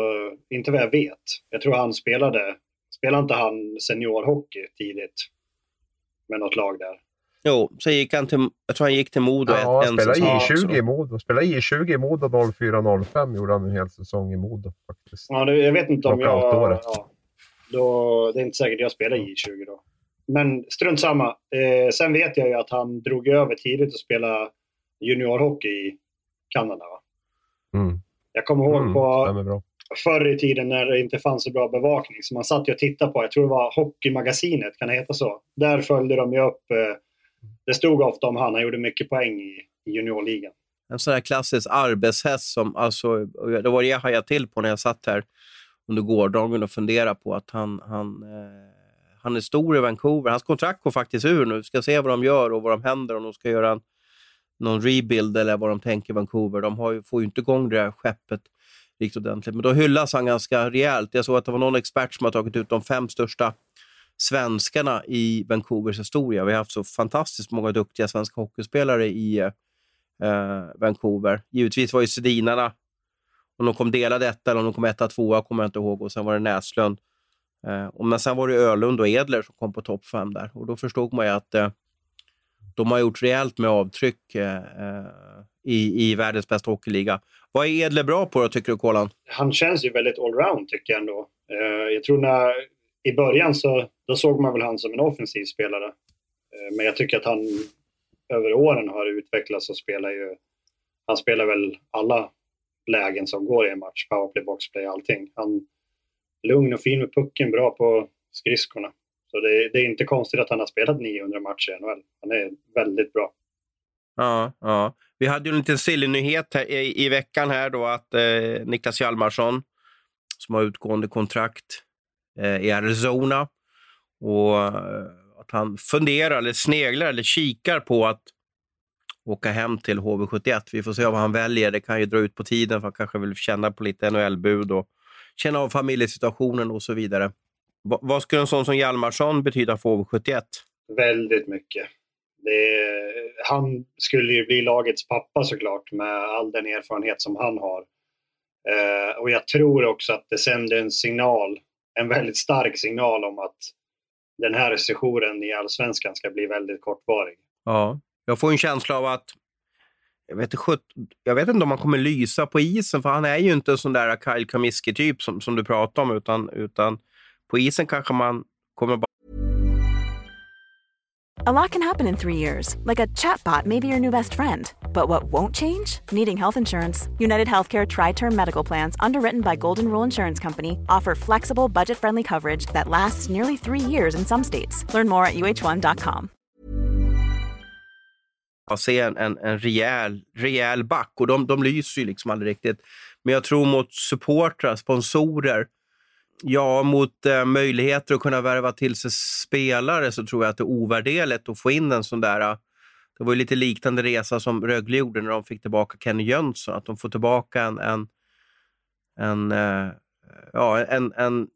inte vad jag vet. Jag tror han spelade... Spelade inte han seniorhockey tidigt? Med något lag där? Jo, så gick han till, jag tror han gick till Modo ja, en, han spelade säsong. I20 i Modo. Spelade I20 i Modo 04-05 gjorde han en hel säsong i Modo faktiskt. Ja, det, jag vet inte om jag... Ja, då, det är inte säkert jag spelade i I20 då. Men strunt samma. Eh, sen vet jag ju att han drog över tidigt och spelade juniorhockey i Kanada. Va? Mm. Jag kommer ihåg Mm, på förr i tiden när det inte fanns så bra bevakning. Så man satt ju och tittade på, jag tror det var Hockeymagasinet, kan det heta så? Där följde de ju upp, eh, det stod ofta om han, han gjorde mycket poäng i, i juniorligan. En sån här klassisk arbetshäst som, alltså, det var det jag hajade till på när jag satt här under gårdagen och funderade på att han, han, eh, han är stor i Vancouver. Hans kontrakt går faktiskt ur nu. Vi ska se vad de gör och vad de händer om de ska göra en, någon rebuild eller vad de tänker i Vancouver. De har ju, får ju inte igång det här skeppet riktigt ordentligt. Men då hyllas han ganska rejält. Jag såg att det var någon expert som har tagit ut de fem största svenskarna i Vancouvers historia. Vi har haft så fantastiskt många duktiga svenska hockeyspelare i eh, eh Vancouver. Givetvis var ju Sedinarna, om de kom delade etta eller om de kom etta, tvåa kommer jag inte ihåg. Och sen var det Näslund. Eh, och men sen var det Ölund och Edler som kom på topp fem där. Och då förstod man ju att eh, de har gjort rejält med avtryck eh, eh, i, i världens bästa hockeyliga. Vad är Edle bra på då, tycker du, Kolan? Han känns ju väldigt allround tycker jag ändå. Eh, jag tror när, i början så då såg man väl han som en offensiv spelare. Eh, men jag tycker att han över åren har utvecklats och spelar ju, han spelar väl alla lägen som går i en match, powerplay, boxplay, allting. Han lugn och fin med pucken, bra på skridskorna. Så det, det är inte konstigt att han har spelat 900 matcher i NHL. Han är väldigt bra. Ja, ja. Vi hade ju en liten silly nyhet här i, i veckan här då att eh, Niklas Hjalmarsson som har utgående kontrakt eh, i Arizona och eh, att han funderar eller sneglar eller kikar på att åka hem till HV71. Vi får se vad han väljer. Det kan ju dra ut på tiden för han kanske vill känna på lite NHL-bud och känna av familjesituationen och så vidare. Va, vad skulle en sån som Hjalmarsson betyda för HV71? Väldigt mycket. Det, han skulle ju bli lagets pappa såklart med all den erfarenhet som han har. Eh, och jag tror också att det sänder en signal, en väldigt stark signal om att den här sessionen i Allsvenskan ska bli väldigt kortvarig. Ja, jag får en känsla av att jag vet, inte, jag vet inte om han kommer lysa på isen, för han är ju inte en sån där Kyle Kamiski-typ som, som du pratar om, utan, utan på isen kanske man kommer bara... A lot can happen in three years, like a chatbot may be your new best friend. But what won't change? Needing health insurance. United Healthcare Tri Term Medical Plans, underwritten by Golden Rule Insurance Company, offer flexible, budget friendly coverage that lasts nearly three years in some states. Learn more at uh1.com. se en, en, en rejäl, rejäl back och de, de lyser ju liksom aldrig riktigt. Men jag tror mot supportrar, sponsorer, ja, mot eh, möjligheter att kunna värva till sig spelare så tror jag att det är ovärderligt att få in en sån där... Eh, det var ju lite liknande resa som Rögle gjorde när de fick tillbaka Kenny Jönsson. Att de får tillbaka en, en, en, eh, ja, en, en,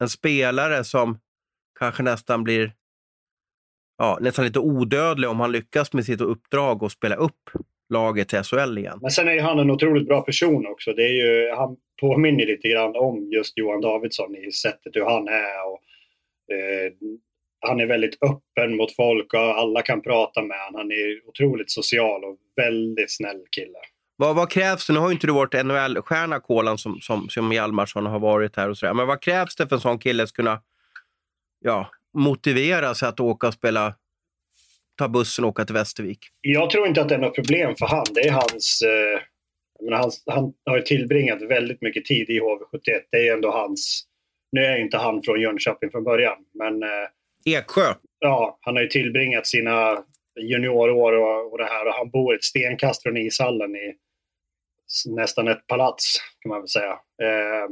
en spelare som kanske nästan blir ja, nästan lite odödlig om han lyckas med sitt uppdrag och spela upp laget till SHL igen. Men sen är ju han en otroligt bra person också. Det är ju, han påminner lite grann om just Johan Davidsson i sättet hur han är. Och, eh, han är väldigt öppen mot folk och alla kan prata med honom. Han är otroligt social och väldigt snäll kille. Vad, vad krävs det? Nu har ju inte du varit NHL-stjärna, Kolan, som, som, som Hjalmarsson har varit här och sådär. Men vad krävs det för en sån kille att kunna ja, motivera sig att åka och spela, ta bussen och åka till Västervik? Jag tror inte att det är något problem för han. Det är hans... Eh, menar, han, han har tillbringat väldigt mycket tid i HV71. Det är ändå hans... Nu är inte han från Jönköping från början, men... Eh, Eksjö? Ja, han har ju tillbringat sina juniorår och, och det här och han bor ett stenkast från ishallen i nästan ett palats kan man väl säga. Eh,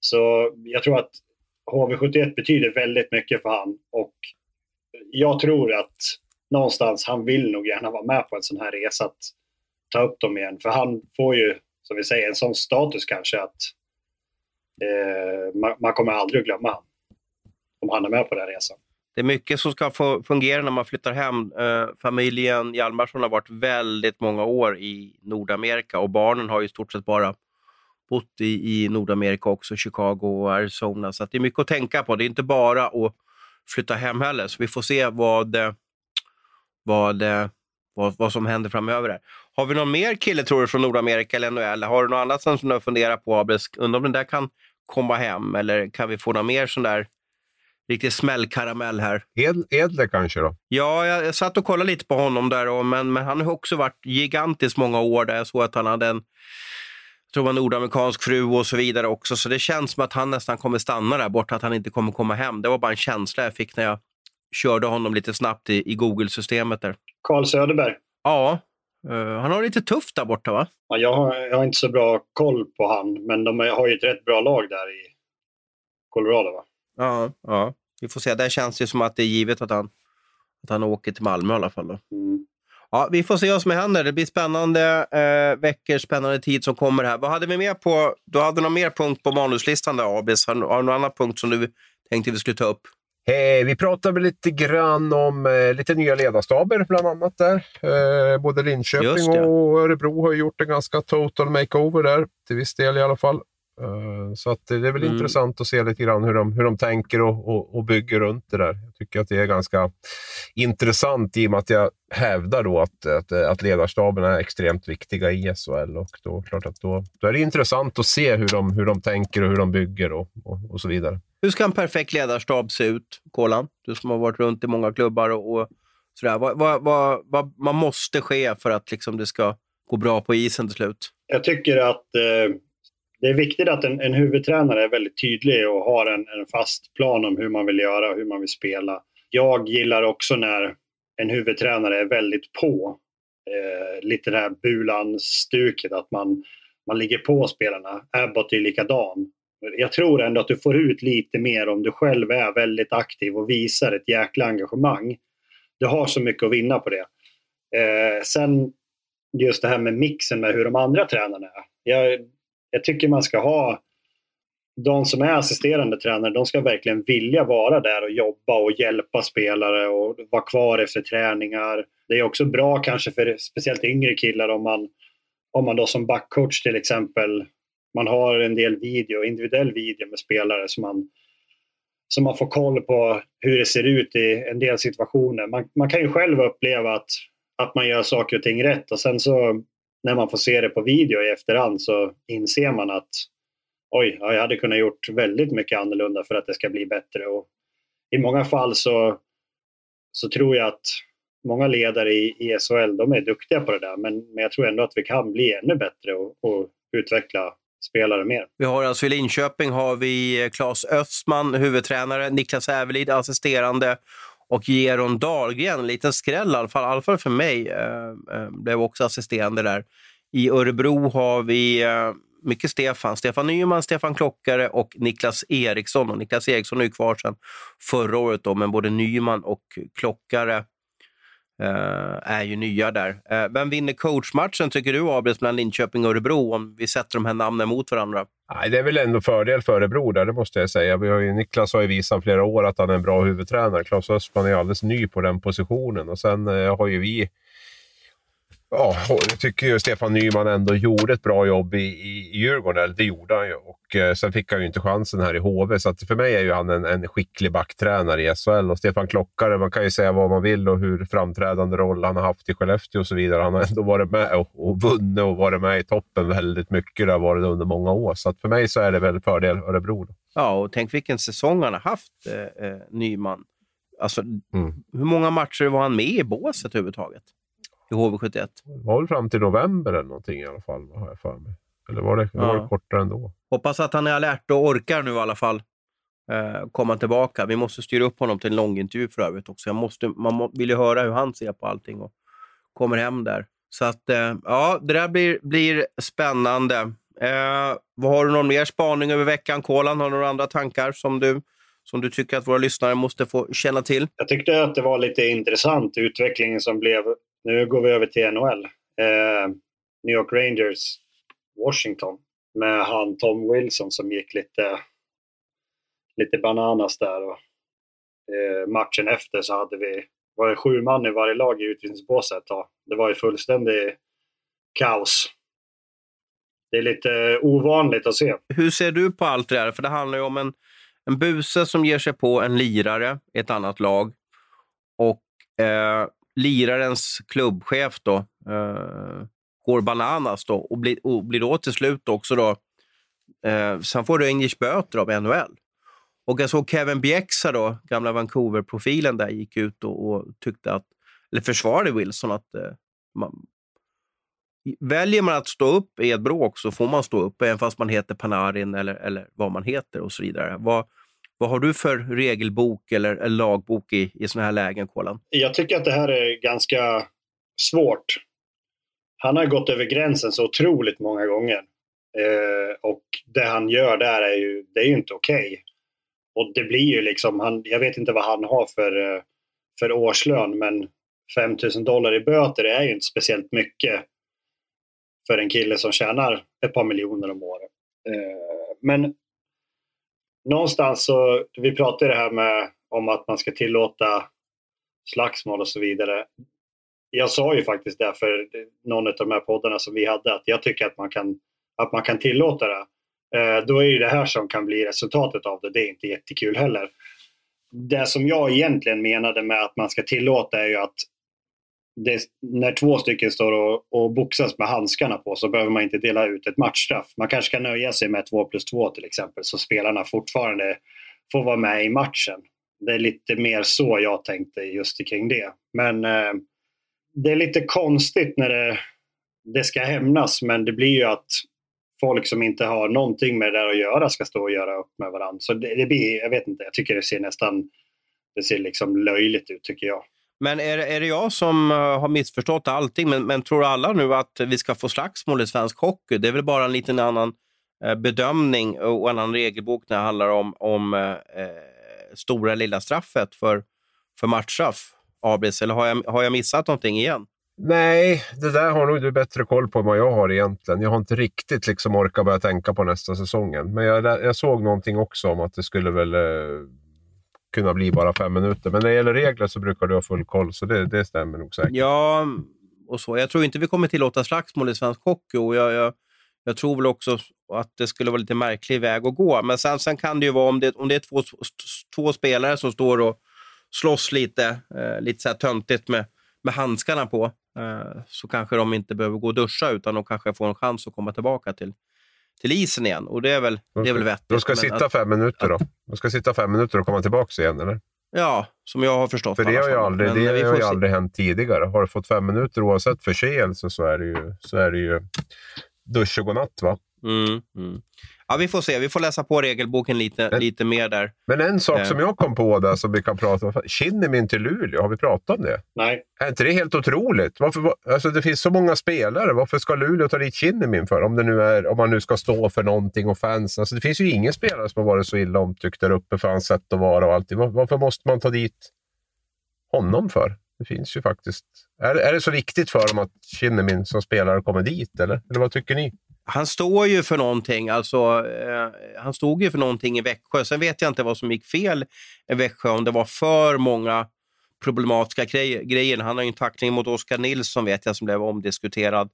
så jag tror att HV71 betyder väldigt mycket för han och jag tror att någonstans han vill nog gärna vara med på en sån här resa att ta upp dem igen. För han får ju, som vi säger, en sån status kanske att eh, man, man, kommer aldrig att glömma honom. Om han är med på den här resan. Det är mycket som ska få fungera när man flyttar hem. Eh, familjen Hjalmarsson har varit väldigt många år i Nordamerika och barnen har i stort sett bara bott i, i Nordamerika också, Chicago och Arizona. Så det är mycket att tänka på. Det är inte bara att flytta hem heller. Så vi får se vad, eh, vad, vad, vad som händer framöver. Här. Har vi någon mer kille tror du från Nordamerika eller NHL? Har du något annat som du funderar på? Undrar om den där kan komma hem eller kan vi få någon mer sån där riktig smällkaramell här. Ed, Edler kanske då? Ja, jag, jag satt och kollade lite på honom där, och, men, men han har också varit gigantiskt många år där. Jag såg att han hade en jag tror det var nordamerikansk fru och så vidare också. Så det känns som att han nästan kommer stanna där borta, att han inte kommer komma hem. Det var bara en känsla jag fick när jag körde honom lite snabbt i, i Google-systemet där. Carl Söderberg? Ja. Uh, han har det lite tufft där borta va? Ja, jag, har, jag har inte så bra koll på han, men de har ju ett rätt bra lag där i Colorado va? Ja, ja. vi får se. Där känns det som att det är givet att han, att han åker till Malmö i alla fall. Mm. Ja, vi får se vad som händer. Det blir spännande eh, veckor, spännande tid som kommer här. Vad hade vi mer på? Du hade någon mer punkt på manuslistan där, Abis? Har du någon annan punkt som du tänkte vi skulle ta upp? Eh, vi pratade lite grann om eh, lite nya ledarstaber bland annat där. Eh, både Linköping och Örebro har gjort en ganska total makeover där, till viss del i alla fall. Eh, så att det är väl mm. intressant att se lite grann hur de, hur de tänker och, och, och, bygger runt det där. Jag tycker att det är ganska intressant i och med att jag hävdar då att, att, att ledarstaben är extremt viktiga i SHL. Och då, klart att då, då är det intressant att se hur de, hur de tänker och hur de bygger och, och, och så vidare. Hur ska en perfekt ledarstab se ut, Kolan? Du som har varit runt i många klubbar och, och sådär. Vad, vad, vad, vad, vad måste ske för att liksom det ska gå bra på isen till slut? Jag tycker att eh det är viktigt att en, en huvudtränare är väldigt tydlig och har en, en, fast plan om hur man vill göra och hur man vill spela. Jag gillar också när en huvudtränare är väldigt på. Eh, lite det här Bulan-stuket, att man, man ligger på spelarna. Abbott är likadan. Jag tror ändå att du får ut lite mer om du själv är väldigt aktiv och visar ett jäkla engagemang. Du har så mycket att vinna på det. Eh, sen just det här med mixen med hur de andra tränarna är. Jag, jag tycker man ska ha de som är assisterande tränare, de ska verkligen vilja vara där och jobba och hjälpa spelare och vara kvar efter träningar. Det är också bra kanske för speciellt yngre killar om man, om man då som backcoach till exempel, man har en del video, individuell video med spelare som man, som man får koll på hur det ser ut i en del situationer. Man, man kan ju själv uppleva att, att man gör saker och ting rätt och sen så när man får se det på video i efterhand så inser man att oj, jag hade kunnat gjort väldigt mycket annorlunda för att det ska bli bättre. Och I många fall så, så tror jag att många ledare i, i SHL de är duktiga på det där men, men jag tror ändå att vi kan bli ännu bättre och, och utveckla spelare mer. Vi har alltså i Linköping har vi eh, Claes Östman, huvudtränare, Niklas Ävelid, assisterande och Geron Dahlgren, en liten skräll i alla fall, i alla fall för mig, eh, eh, blev också assisterande där. I Örebro har vi eh, mycket Stefan. Stefan Nyman, Stefan Klockare och Niklas Eriksson. Och Niklas Eriksson är ju kvar sedan förra året, då, men både Nyman och Klockare Eh, är ju nya där. Uh, vem vinner coachmatchen tycker du, Abris, mellan Linköping och Örebro om vi sätter de här namnen mot varandra? Nej, det är väl ändå fördel för Örebro där, det måste jag säga. Vi har ju, Niklas har ju visat flera år att han är en bra huvudtränare. Claes Östman är alldeles ny på den positionen och sen uh, har ju vi Ja, jag tycker ju Stefan Nyman ändå gjorde ett bra jobb i, i, i Djurgården. Det gjorde han ju. Och, eh, sen fick han ju inte chansen här i HV. Så för mig är ju han en, en skicklig backtränare i SHL. Och Stefan Klockare, man kan ju säga vad man vill och hur framträdande roll han har haft i Skellefteå och så vidare. Han har ändå varit med och, och vunnit och varit med i toppen väldigt mycket. Det har varit under många år. Så för mig så är det väl fördel Örebro. Då. Ja, och tänk vilken säsong han har haft, eh, eh Nyman. Alltså, mm. Hur många matcher var han med i båset överhuvudtaget? I HV71. Det var väl fram till november eller någonting i alla fall, har jag för mig. Eller var det, ja. var det kortare ändå? Hoppas att han är alert och orkar nu i alla fall eh, komma tillbaka. Vi måste styra upp honom till en långintervju för övrigt också. Jag måste, man vill ju höra hur han ser på allting och kommer hem där. Så att, eh, ja, det där blir, blir spännande. Eh, har du någon mer spaning över veckan, Kolan? Har du några andra tankar som du, som du tycker att våra lyssnare måste få känna till? Jag tyckte att det var lite intressant, utvecklingen som blev nu går vi över till NHL. Eh, New York Rangers, Washington. Med han Tom Wilson som gick lite, lite bananas där. Och, eh, matchen efter så hade vi, var det sju man i varje lag i utvisningsbåset. Det var ju fullständigt kaos. Det är lite ovanligt att se. Hur ser du på allt det där? För det handlar ju om en, en buse som ger sig på en lirare i ett annat lag. Och eh, lirarens klubbchef då, eh, går bananas då och blir, och blir då till slut också då... Eh, sen får Rangers böter av NHL. Och jag såg Kevin Bieksa, då, gamla Vancouver-profilen där, gick ut och, och, tyckte att, eller försvarade Wilson att eh, man, väljer man att stå upp i ett bråk så får man stå upp, även fast man heter Panarin eller, eller vad man heter och så vidare. Vad, vad har du för regelbok eller, eller lagbok i, i sådana här lägen, Kolan? Jag tycker att det här är ganska svårt. Han har gått över gränsen så otroligt många gånger. Eh, och det han gör där är ju, det är ju inte okej. Okay. Och det blir ju liksom, han, jag vet inte vad han har för, eh, för årslön, men 5000 dollar i böter är ju inte speciellt mycket för en kille som tjänar ett par miljoner om året. Eh, men någonstans så, vi pratade det här med om att man ska tillåta slagsmål och så vidare. Jag sa ju faktiskt det för någon av de här poddarna som vi hade att jag tycker att man kan, att man kan tillåta det. Eh, då är ju det här som kan bli resultatet av det. Det är inte jättekul heller. Det som jag egentligen menade med att man ska tillåta är ju att det, när två stycken står och, och boxas med handskarna på så behöver man inte dela ut ett matchstraff. Man kanske kan nöja sig med 2 plus 2 till exempel så spelarna fortfarande får vara med i matchen. Det är lite mer så jag tänkte just kring det. Men eh, det är lite konstigt när det, det ska hämnas men det blir ju att folk som inte har någonting med det där att göra ska stå och göra upp med varandra. Så det, det blir, jag vet inte, jag tycker det ser nästan det ser liksom löjligt ut tycker jag. Men är, är det jag som eh, har missförstått allting? Men, men tror alla nu att vi ska få slagsmål i svensk hockey? Det är väl bara en liten annan eh, bedömning och en annan regelbok när det handlar om, om eh, eh stora lilla straffet för, för matchstraff, Abris. Eller har jag, har jag missat någonting igen? Nej, det där har nog du bättre koll på än vad jag har egentligen. Jag har inte riktigt liksom orkat börja tänka på nästa säsongen. Men jag, jag såg någonting också om att det skulle väl kunna bli bara fem minuter. Men när det gäller regler så brukar du ha full koll, så det, det stämmer nog säkert. Ja, och så. Jag tror inte vi kommer tillåta slagsmål i svensk hockey. Och jag, jag, jag tror väl också att det skulle vara lite märklig väg att gå. Men sen, sen kan det ju vara om det, om det är två, två spelare som står och slåss lite, eh, lite så här töntigt med, med handskarna på, eh, så kanske de inte behöver gå och duscha utan de kanske får en chans att komma tillbaka till, till isen igen. Och det är väl, det är väl vettigt. De ska sitta att, fem minuter då? De ska sitta fem minuter och komma tillbaka igen, eller? Ja, som jag har förstått. För det har ju aldrig, det har ju aldrig hänt tidigare. Har du fått fem minuter oavsett förseelse så är det ju, så är det ju dusch och godnatt. Va? Mm, mm. Ja, vi får se. Vi får läsa på regelboken lite, men, lite mer där. Men en sak eh. som jag kom på där som vi kan prata om. Kinnimin till Luleå, har vi pratat om det? Nej. Är inte det helt otroligt? Varför, alltså det finns så många spelare. Varför ska Luleå ta dit Kinnimin för? Om, det nu är, om man nu ska stå för någonting och fans. Alltså det finns ju ingen spelare som har varit så illa omtyckt där uppe för hans sätt att vara och allt. Varför måste man ta dit honom för? Det finns ju faktiskt. Är, är det så viktigt för dem att Kinnimin som spelare kommer dit? Eller, eller vad tycker ni? Han står ju för någonting. Alltså, eh, han stod ju för någonting i Växjö. Sen vet jag inte vad som gick fel i Växjö. Om det var för många problematiska grejer. Han har ju en tackling mot Oskar Nilsson vet jag som blev omdiskuterad.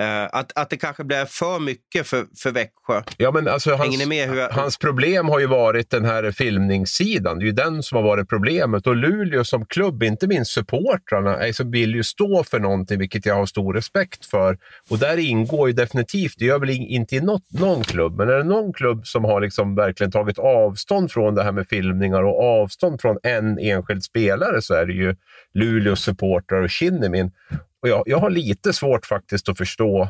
Uh, att, att det kanske blev för mycket för, för Växjö. Ja, men alltså hans, jag... hans problem har ju varit den här filmningssidan. Det är ju den som har varit problemet. Och Luleå som klubb, inte minst supportrarna, alltså vill ju stå för någonting, vilket jag har stor respekt för. Och där ingår ju definitivt, det gör väl inte i något, någon klubb, men är det någon klubb som har liksom verkligen tagit avstånd från det här med filmningar och avstånd från en enskild spelare så är det ju Luleås supportrar och Kinnimin. Och jag, jag har lite svårt faktiskt att förstå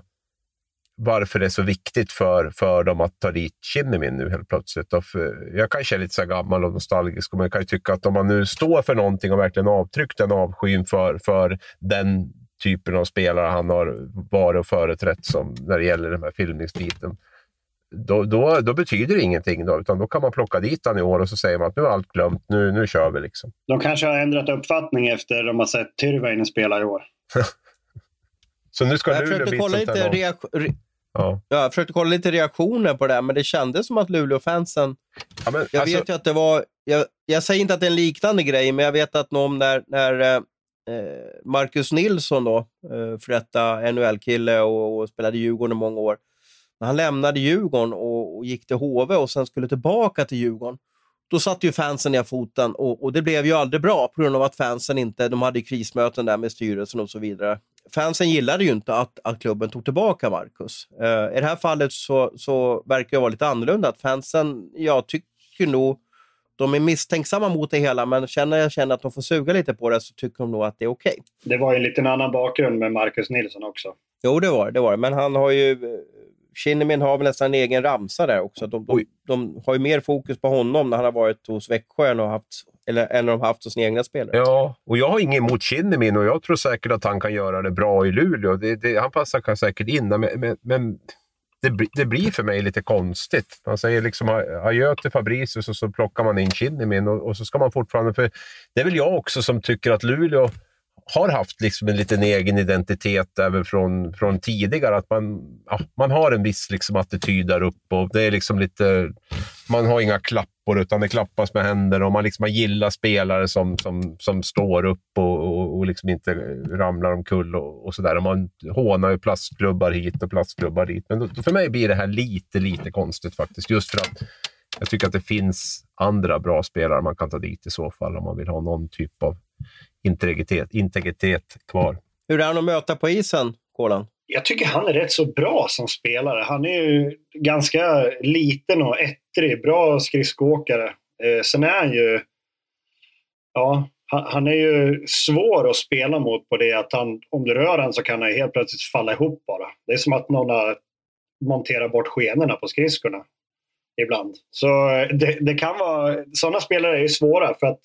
varför det är så viktigt för, för dem att ta dit Kinnimin nu helt plötsligt. Och för, jag kanske är lite så gammal och nostalgisk, men jag kan ju tycka att om man nu står för någonting och verkligen avtryckt den avskyn för, för den typen av spelare han har varit och företrätt som, när det gäller den här filmningsbiten. Då, då, då, betyder det ingenting, då, utan då kan man plocka dit han i år och så säger man att nu är allt glömt, nu, nu kör vi. Liksom. De kanske har ändrat uppfattning efter att de har sett Tyrväinen spela i år. Så nu ska jag Luleå bli kolla lite re... ja. ja. Jag försökte kolla lite reaktioner på det, men det kändes som att Luleå-fansen... Ja, jag alltså... vet ju att det var... Jag, jag, säger inte att det är en liknande grej, men jag vet att någon när, när eh, Marcus Nilsson, då, eh, för detta NHL-kille och, och spelade i Djurgården i många år, när han lämnade Djurgården och, och, gick till HV och sen skulle tillbaka till Djurgården, då satte ju fansen ner foten och, och, det blev ju aldrig bra på grund av att fansen inte, de hade krismöten där med styrelsen och så vidare fansen gillade ju inte att, att klubben tog tillbaka Marcus. Uh, I det här fallet så, så verkar det vara lite annorlunda. Att fansen, jag tycker nog, de är misstänksamma mot det hela, men känner jag känner att de får suga lite på det så tycker de nog att det är okej. Okay. Det var ju en liten annan bakgrund med Marcus Nilsson också. Jo, det var det. Var. Men han har ju... Kinnimin har väl nästan en egen ramsa där också. De, de, de, har ju mer fokus på honom när han har varit hos Växjö än, haft, eller, än de har haft hos sina egna spelare. Ja, och jag har inget emot Kinnimin och jag tror säkert att han kan göra det bra i Luleå. Det, det, han passar säkert in, men, men, men det, det, blir för mig lite konstigt. Man säger liksom adjö till Fabricius och så plockar man in Kinnimin och, och så ska man fortfarande... För det är väl jag också som tycker att Luleå har haft liksom en liten egen identitet även från, från tidigare. Att man, ja, man har en viss liksom attityd där uppe och det är liksom lite... Man har inga klappor utan det klappas med händer och man, liksom, man gillar spelare som, som, som står upp och, och, och liksom inte ramlar omkull och, och sådär. Man hånar ju plastklubbar hit och plastklubbar dit. Men då, för mig blir det här lite, lite konstigt faktiskt. Just för att jag tycker att det finns andra bra spelare man kan ta dit i så fall om man vill ha någon typ av integritet, integritet kvar. Hur är han att möta på isen, Kolan? Jag tycker han är rätt så bra som spelare. Han är ju ganska liten och ettrig, bra skridskoåkare. Eh, sen är han ju... Ja, han, är ju svår att spela mot på det att han, om du rör han så kan han helt plötsligt falla ihop bara. Det är som att någon har monterat bort skenorna på skridskorna ibland. Så eh, det, det kan vara... Sådana spelare är ju svåra för att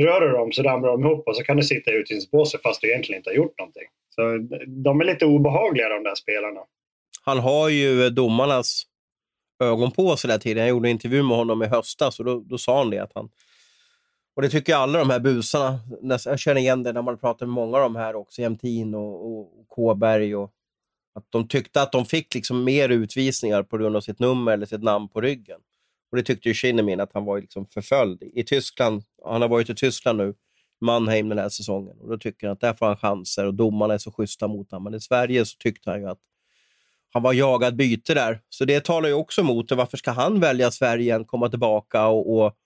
rör du dem så ramlar de ihop och så kan du sitta i utvisningsbåset fast du egentligen inte har gjort någonting. Så eh, de är lite obehagliga de där spelarna. Han har ju eh, domarnas ögon på sig hela tiden. Jag gjorde en intervju med honom i höstas och då, då sa han det. Att han, och det tycker alla de här busarna. Jag känner igen det när man pratar med många av de här också. Jämtin och, och, och Kåberg. Och, att de tyckte att de fick liksom mer utvisningar på grund av sitt nummer eller sitt namn på ryggen. Och det tyckte ju Kinnamin att han var liksom förföljd. I Tyskland, han har varit i Tyskland nu, Mannheim den här säsongen. Och då tycker han att där får han chanser och domarna är så schyssta mot honom. Men i Sverige så tyckte han ju att han var jagad byte där. Så det talar ju också emot det. Varför ska han välja Sverige igen, komma tillbaka och, och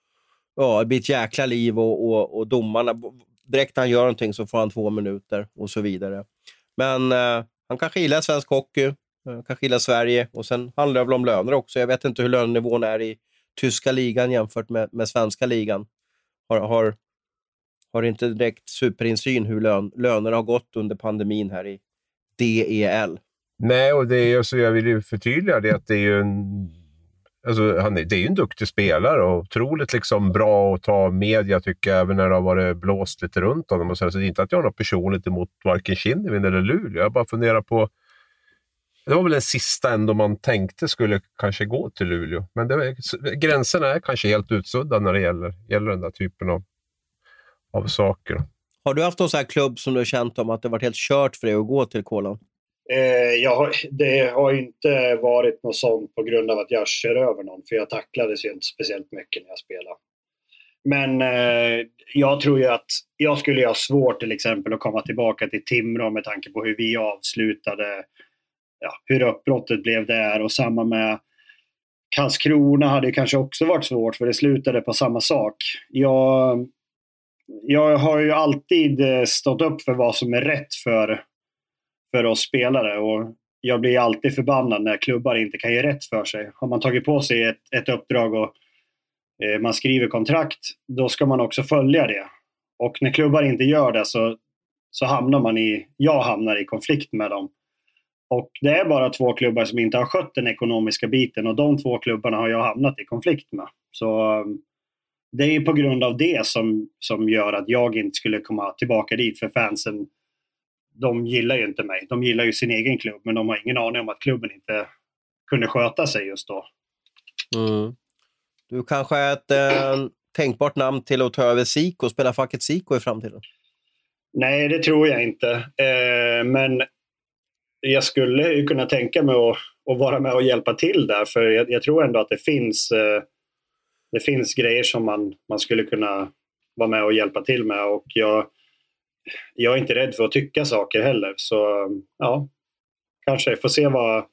ja, det blir ett jäkla liv och, och, och domarna, direkt när han gör någonting så får han två minuter och så vidare. Men eh, han kanske gillar svensk hockey, eh, kanske gillar Sverige och sen handlar det väl om löner också. Jag vet inte hur lönenivån är i tyska ligan jämfört med, med svenska ligan. Har, har, har inte direkt superinsyn hur lön, lönerna har gått under pandemin här i DEL. Nej, och det är, alltså, jag vill ju förtydliga det att det är ju en, alltså, han är, det är ju en duktig spelare och otroligt liksom bra att ta media tycker jag, även när det har varit blåst lite runt honom. Och så, så det är inte att jag har något personligt emot varken Kinnevin eller Luleå. Jag bara funderar på det var väl den sista ändå man tänkte skulle kanske gå till Luleå. Men det, gränserna är kanske helt utsudda när det gäller, gäller den där typen av, av saker. Har du haft någon sån här klubb som du har känt om att det varit helt kört för dig att gå till Kolan? Eh, jag, det har inte varit något sånt på grund av att jag kör över någon, för jag tacklades ju inte speciellt mycket när jag spelade. Men eh, jag tror ju att jag skulle ha svårt till exempel att komma tillbaka till Timrå med tanke på hur vi avslutade, ja, hur uppbrottet blev där och samma med Karlskrona hade kanske också varit svårt för det slutade på samma sak. Jag, jag har ju alltid eh, stått upp för vad som är rätt för, för oss spelare och jag blir alltid förbannad när klubbar inte kan ge rätt för sig. Har man tagit på sig ett, ett uppdrag och eh, man skriver kontrakt, då ska man också följa det. Och när klubbar inte gör det så, så hamnar man i, jag hamnar i konflikt med dem. Och det är bara två klubbar som inte har skött den ekonomiska biten och de två klubbarna har jag hamnat i konflikt med. Så det är på grund av det som, som gör att jag inte skulle komma tillbaka dit för fansen de gillar ju inte mig. De gillar ju sin egen klubb men de har ingen aning om att klubben inte kunde sköta sig just då. Mm. Du kanske är ett eh, tänkbart namn till att ta över Siko, spela facket Siko i framtiden? Nej, det tror jag inte. Eh, men jag skulle ju kunna tänka mig att, att, vara med och hjälpa till där för jag, jag tror ändå att det finns, eh, det finns grejer som man, man skulle kunna vara med och hjälpa till med och jag, jag är inte rädd för att tycka saker heller. Så ja, kanske. Får se vad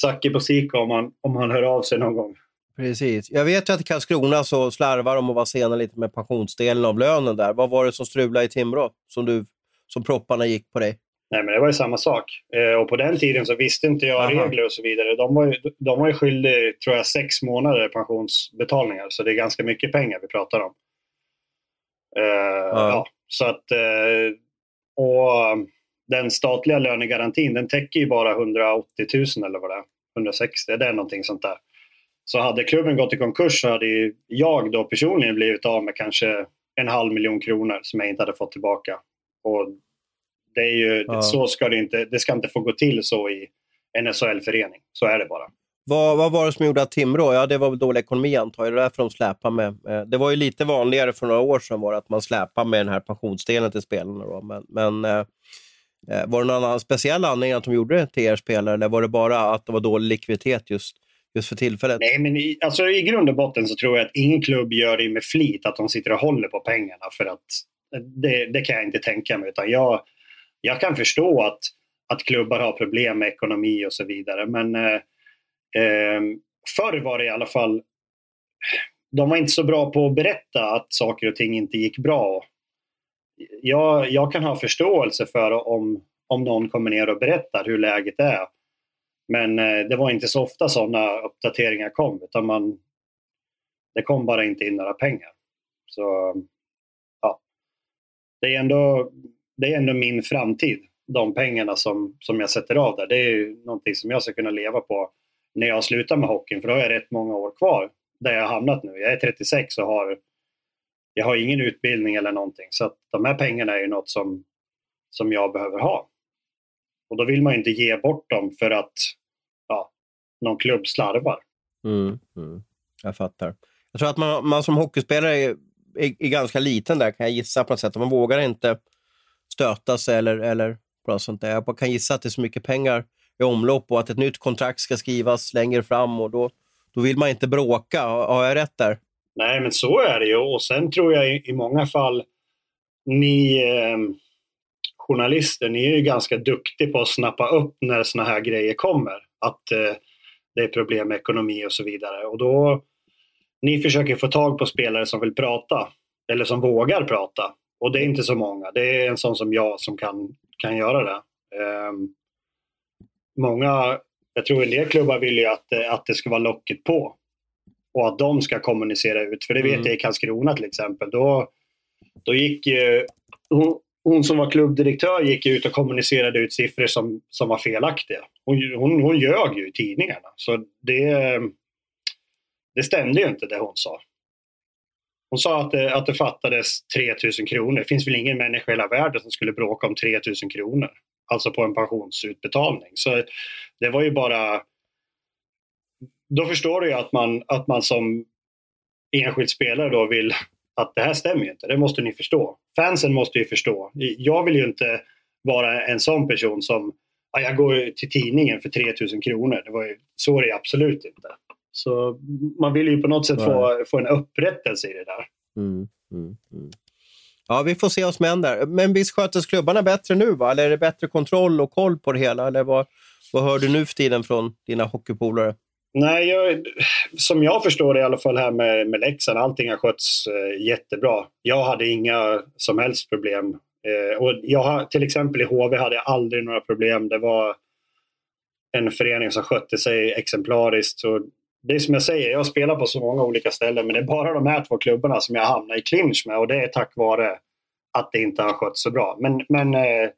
Zacke på Sika om han, om han hör av sig någon gång. Precis. Jag vet ju att i Karlskrona så slarvar de och var sena lite med pensionsdelen av lönen där. Vad var det som strulade i Timrå som, du, som propparna gick på dig? Nej, men det var ju samma sak. Eh, och på den tiden så visste inte jag Aha. regler och så vidare. De var ju, de var ju skyldiga, tror jag, sex månader pensionsbetalningar. Så det är ganska mycket pengar vi pratar om. Eh, ja. ja. så att... Eh, och den statliga lönegarantin den täcker ju bara 180 000 eller vad det är. 160, det är någonting sånt där. Så hade klubben gått i konkurs så hade jag då personligen blivit av med kanske en halv miljon kronor som jag inte hade fått tillbaka. Och det är ju, ja. så ska det inte, det ska inte få gå till så i en SHL-förening. Så är det bara. Vad, vad var det som gjorde att Timrå, ja det var väl dålig ekonomi antar jag, det är därför de släpade med. Eh, det var ju lite vanligare för några år sedan var att man släpade med den här pensionsdelen till spelarna. Då. Men, men eh, eh, var det någon annan speciell anledning att de gjorde det till er spelare eller var det bara att det var dålig likviditet just, just för tillfället? Nej, men i, alltså, i grund och botten så tror jag att ingen klubb gör det med flit, att de sitter och håller på pengarna. För att det, det kan jag inte tänka mig. Utan jag, jag kan förstå att, att klubbar har problem med ekonomi och så vidare. Men eh, eh, förr var det i alla fall... De var inte så bra på att berätta att saker och ting inte gick bra. Jag, jag kan ha förståelse för om, om någon kommer ner och berättar hur läget är. Men eh, det var inte så ofta sådana uppdateringar kom. Utan man, det kom bara inte in några pengar. Så ja, det är ändå det är ändå min framtid. De pengarna som, som jag sätter av där. Det är ju någonting som jag ska kunna leva på när jag slutar med hockeyn. För då har jag rätt många år kvar där jag har hamnat nu. Jag är 36 och har, jag har ingen utbildning eller någonting. Så att de här pengarna är ju något som, som jag behöver ha. Och då vill man ju inte ge bort dem för att ja, någon klubb slarvar. Mm, mm. Jag fattar. Jag tror att man, man som hockeyspelare är, är, är, ganska liten där kan jag gissa på något sätt. Man vågar inte stöta sig eller, eller något sånt där. Jag kan gissa att det är så mycket pengar i omlopp och att ett nytt kontrakt ska skrivas längre fram och då, då vill man inte bråka. Har jag rätt där? Nej, men så är det ju. Och sen tror jag i, i många fall, ni eh, journalister, ni är ju ganska duktiga på att snappa upp när såna här grejer kommer. Att eh, det är problem med ekonomi och så vidare. Och då, ni försöker få tag på spelare som vill prata, eller som vågar prata. Och det är inte så många. Det är en sån som jag som kan, kan göra det. Um, många, jag tror en del klubbar vill ju att, att det ska vara locket på. Och att de ska kommunicera ut. För det vet mm. jag i Karlskrona till exempel. Då, då gick ju, hon, hon som var klubbdirektör gick ut och kommunicerade ut siffror som, som var felaktiga. Hon, hon, hon ljög ju i tidningarna. Så det, det stämde ju inte det hon sa. Hon sa att det, att det fattades 3000 kronor. Det finns väl ingen människa i hela världen som skulle bråka om 3000 kronor. Alltså på en pensionsutbetalning. Så det var ju bara... Då förstår du ju att man, att man som enskild spelare då vill att det här stämmer ju inte. Det måste ni förstå. Fansen måste ju förstå. Jag vill ju inte vara en sån person som ja, jag går till tidningen för 3000 kronor. Det var ju, så är det absolut inte. Så man vill ju på något sätt få, få en upprättelse i det där. Mm, mm, mm. Ja, vi får se vad som händer. Men visst sköter klubbarna bättre nu? Va? Eller är det bättre kontroll och koll på det hela? Eller vad, vad hör du nu för tiden från dina hockeypolare? Nej, jag, som jag förstår det i alla fall här med, med Leksand, allting har skötts eh, jättebra. Jag hade inga som helst problem. Eh, och jag, till exempel i HV hade jag aldrig några problem. Det var en förening som skötte sig exemplariskt. Så det är som jag säger, jag spelar på så många olika ställen men det är bara de här två klubbarna som jag hamnar i clinch med och det är tack vare att det inte har skötts så bra. Men, men eh,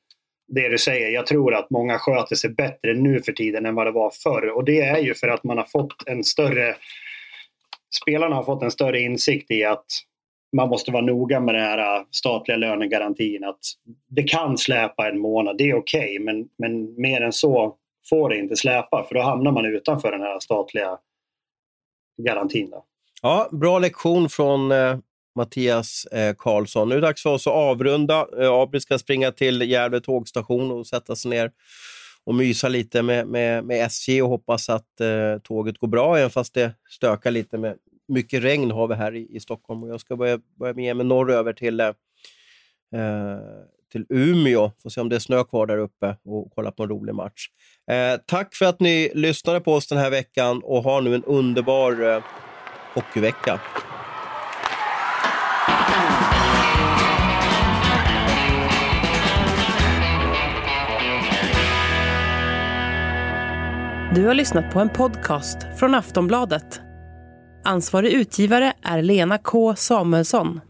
det du säger, jag tror att många sköter sig bättre nu för tiden än vad det var förr och det är ju för att man har fått en större Spelarna har fått en större insikt i att man måste vara noga med den här eh, statliga lönegarantin. Att det kan släpa en månad, det är okej, okay, men, men mer än så får det inte släpa för då hamnar man utanför den här statliga garantin. Då. Ja, bra lektion från eh, Mattias eh, Karlsson. Nu är det dags för oss att avrunda. Eh, Abri ska springa till Gävle tågstation och sätta sig ner och mysa lite med, med, med SJ och hoppas att eh, tåget går bra, även fast det stökar lite. med Mycket regn har vi här i, i Stockholm och jag ska börja, börja med mig norröver till eh, eh, till Umeå. Får se om det är snö kvar där uppe och kolla på en rolig match. Eh, tack för att ni lyssnade på oss den här veckan och ha nu en underbar eh, hockeyvecka. Du har lyssnat på en podcast från Aftonbladet. Ansvarig utgivare är Lena K Samuelsson.